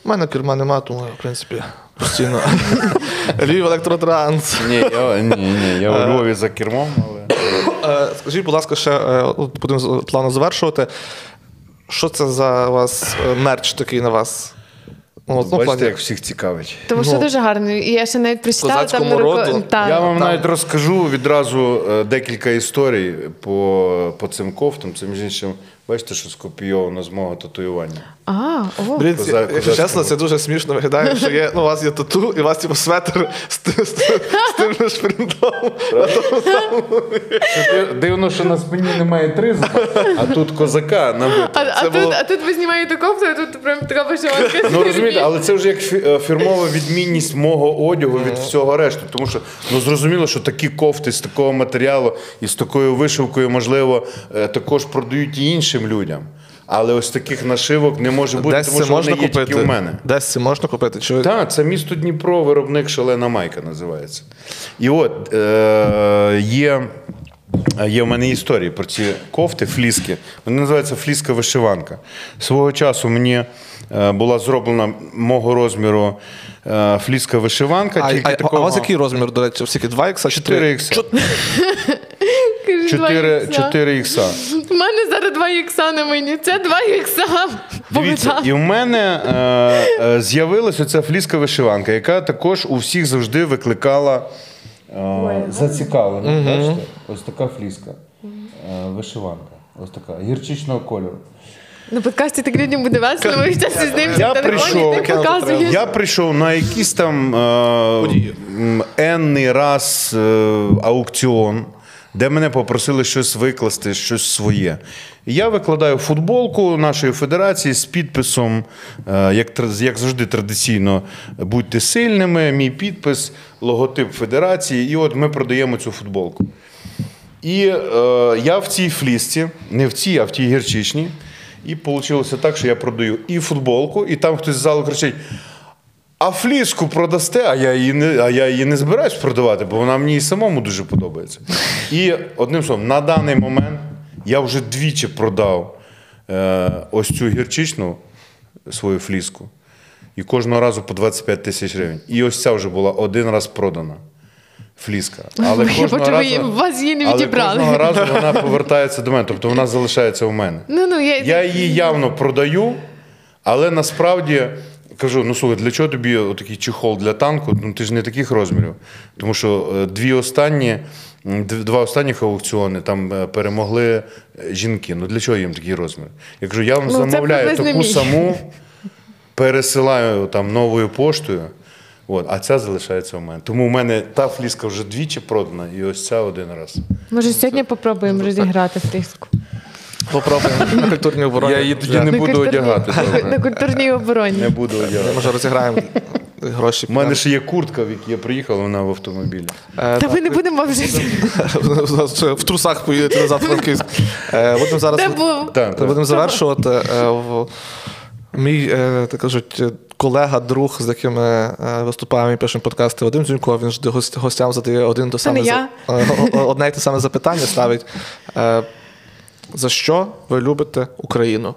У мене керма нема, тому я, в принципі, постійно. Львів електротранс. Ні, я, ні, ні, я у Львові за кермом, але. Е, Скажіть, будь ласка, ще е, будемо плану завершувати. Що це за вас е, мерч такий на вас? Ну, ну, Бачите, плані- як всіх цікавить. Тому що Ну, дуже гарно. І я ще навіть прочитала там роду. Та, Я вам та. навіть розкажу відразу е, декілька історій по, по цим кофтам. Це між іншим, бачите, що скопійовано з мого татуювання. А, о. Блін, Коза- якщо козацький чесно, це дуже смішно виглядає, що є, ну, у вас є тату, і у вас типу, светр з, ти- з, ти- з тим же шпринтом. Дивно, що на спині немає тризуба, а тут козака набито. А, а, тут, було- а тут ви знімаєте кофту, а тут прям така вишиванка. Ну розумієте, але це вже як фі- е, фірмова відмінність мого одягу від всього решту. Тому що ну зрозуміло, що такі кофти з такого матеріалу і з такою вишивкою, можливо, е, також продають і іншим людям. Але ось таких нашивок не може бути, Десь тому що можна вони є тільки в мене. Десь це можна купити? Чи... Так, це місто Дніпро, виробник шалена майка називається. І от е, є, є в мене історії про ці кофти, фліски. Вони називаються фліска вишиванка. Свого часу мені е, була зроблена мого розміру е, фліска вишиванка. А, тільки а, а у вас який розмір, до речі? Всі 2 х чи 3? 4X чотири, ікса. У мене зараз два ікса на мені. Це два ікса. Дивіться, і в мене е, е, з'явилася ця фліска вишиванка, яка також у всіх завжди викликала е, зацікавлення. Бачите? Ось така фліска. Е, вишиванка. Ось така гірчичного кольору. На подкасті так людям буде весело, ми часі з ним я прийшов, ти показуєш. Я прийшов на якийсь там е, енний раз е, аукціон де мене попросили щось викласти, щось своє. Я викладаю футболку нашої федерації з підписом, е, як, як завжди традиційно, будьте сильними, мій підпис, логотип федерації. І от ми продаємо цю футболку. І е, я в цій флісці, не в цій, а в тій гірчичній. І вийшло так, що я продаю і футболку, і там хтось з залу кричить: а фліску продасте, а я її не, а я її не збираюсь продавати, бо вона мені і самому дуже подобається. І одним словом, на даний момент я вже двічі продав е, ось цю гірчичну свою фліску. І кожного разу по 25 тисяч гривень. І ось ця вже була один раз продана. Фліска. Але кожного разу, її- вас її не але кожного разу вона повертається до мене, тобто вона залишається у мене. Ну, ну, я... Я її явно продаю, але насправді кажу: ну слухай, для чого тобі такий чехол для танку? Ну ти ж не таких розмірів. Тому що е, дві останні, два останніх аукціони там е, перемогли е, жінки. Ну для чого їм такий розмір? Я кажу, я вам Ну, замовляю таку мій. саму, пересилаю там новою поштою. От, а ця залишається у мене. Тому у мене та фліска вже двічі продана, і ось ця один раз. Може, сьогодні попробуємо розіграти фліску. Попробуємо на культурній обороні. Я її тоді не буду одягати. На культурній обороні. Не буду одягати. Може, розіграємо гроші. У мене ще є куртка, в якій я приїхав, вона в автомобілі. Е, Та ми не будемо вже. в трусах поїдете назад в Франківськ. Е, Будемо зараз будемо завершувати. Е, Мій, так кажуть, колега, друг, з яким ми виступаємо і пишемо подкасти, Вадим Дзюнько, він ж гостям задає один то саме одне й те саме запитання ставить. За що ви любите Україну?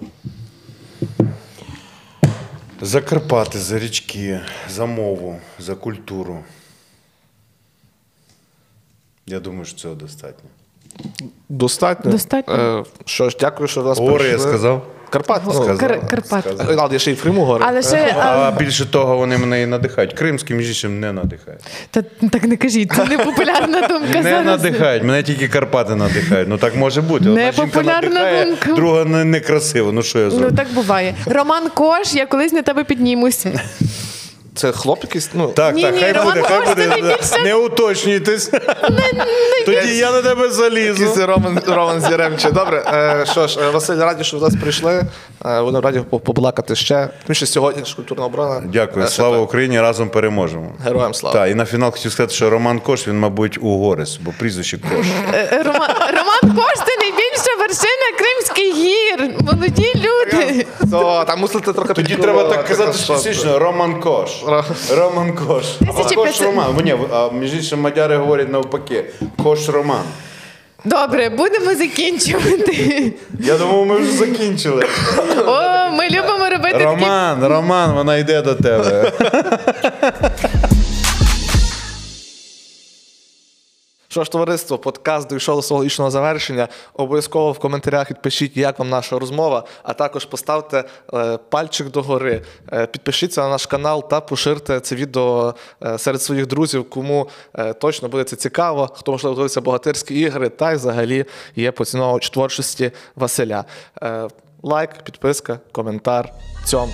За Карпати, за річки, за мову, за культуру. Я думаю, що цього достатньо. Достатньо? Достатньо. Е, Що ж, дякую, що вас нас Говори, я сказав. Карпат. Ну, Сказав. Кар- Карпат. Сказав. Е, я ще й в Криму говорю. Але ще а, А більше того, вони мене і надихають. Кримським між іншим не надихають. та, так не кажіть, це не популярна думка Не зараз. надихають, мене тільки Карпати надихають. Ну так може бути. Одна жінка Непопулярна надихає, думка. Друга не, некрасива. Ну що я зроблю? Ну так буває. Роман Кош, я колись на тебе піднімусь. Це хлоп якийсь. Ну, Так, Ні, так, ні, хай Роман буде, хай це буде. найбільше- Не уточнюйтесь. Тоді я на тебе Якийсь залізу. Роман, Роман Зіремче. Добре, е, що ж, е, Василь, раді, що ви до нас прийшли. Е, Вони раді по- побалакати ще. Тому що сьогодні ж культурна оборона. Дякую, Е, слава Україні, разом переможемо. Героям слава. Так, і на фінал хотів сказати, що Роман Кош, він, мабуть, угорець, бо прізвище Кош. Е, Роман, Роман Кош це найбільша вершина Кримських гір. Молоді люди. То, там мусите трохи Тоді треба так казати що- специфічно Роман Кош. Роман Кош. Кош Роман. Ні, між іншим мадяри говорять навпаки. Кош Роман. Добре, будемо закінчувати. Я думав, ми вже закінчили. О, ми любимо робити такі Роман, Роман, вона йде до тебе. Що ж, товариство, подкаст дійшов до свого логічного завершення. Обов'язково в коментарях відпишіть, як вам наша розмова, а також поставте е, пальчик догори, е, підпишіться на наш канал та поширте це відео е, серед своїх друзів, кому точно буде це цікаво, хто можливо дивиться богатирські ігри, та й взагалі є поціновувач творчості Василя. Лайк, підписка, коментар. Цьом.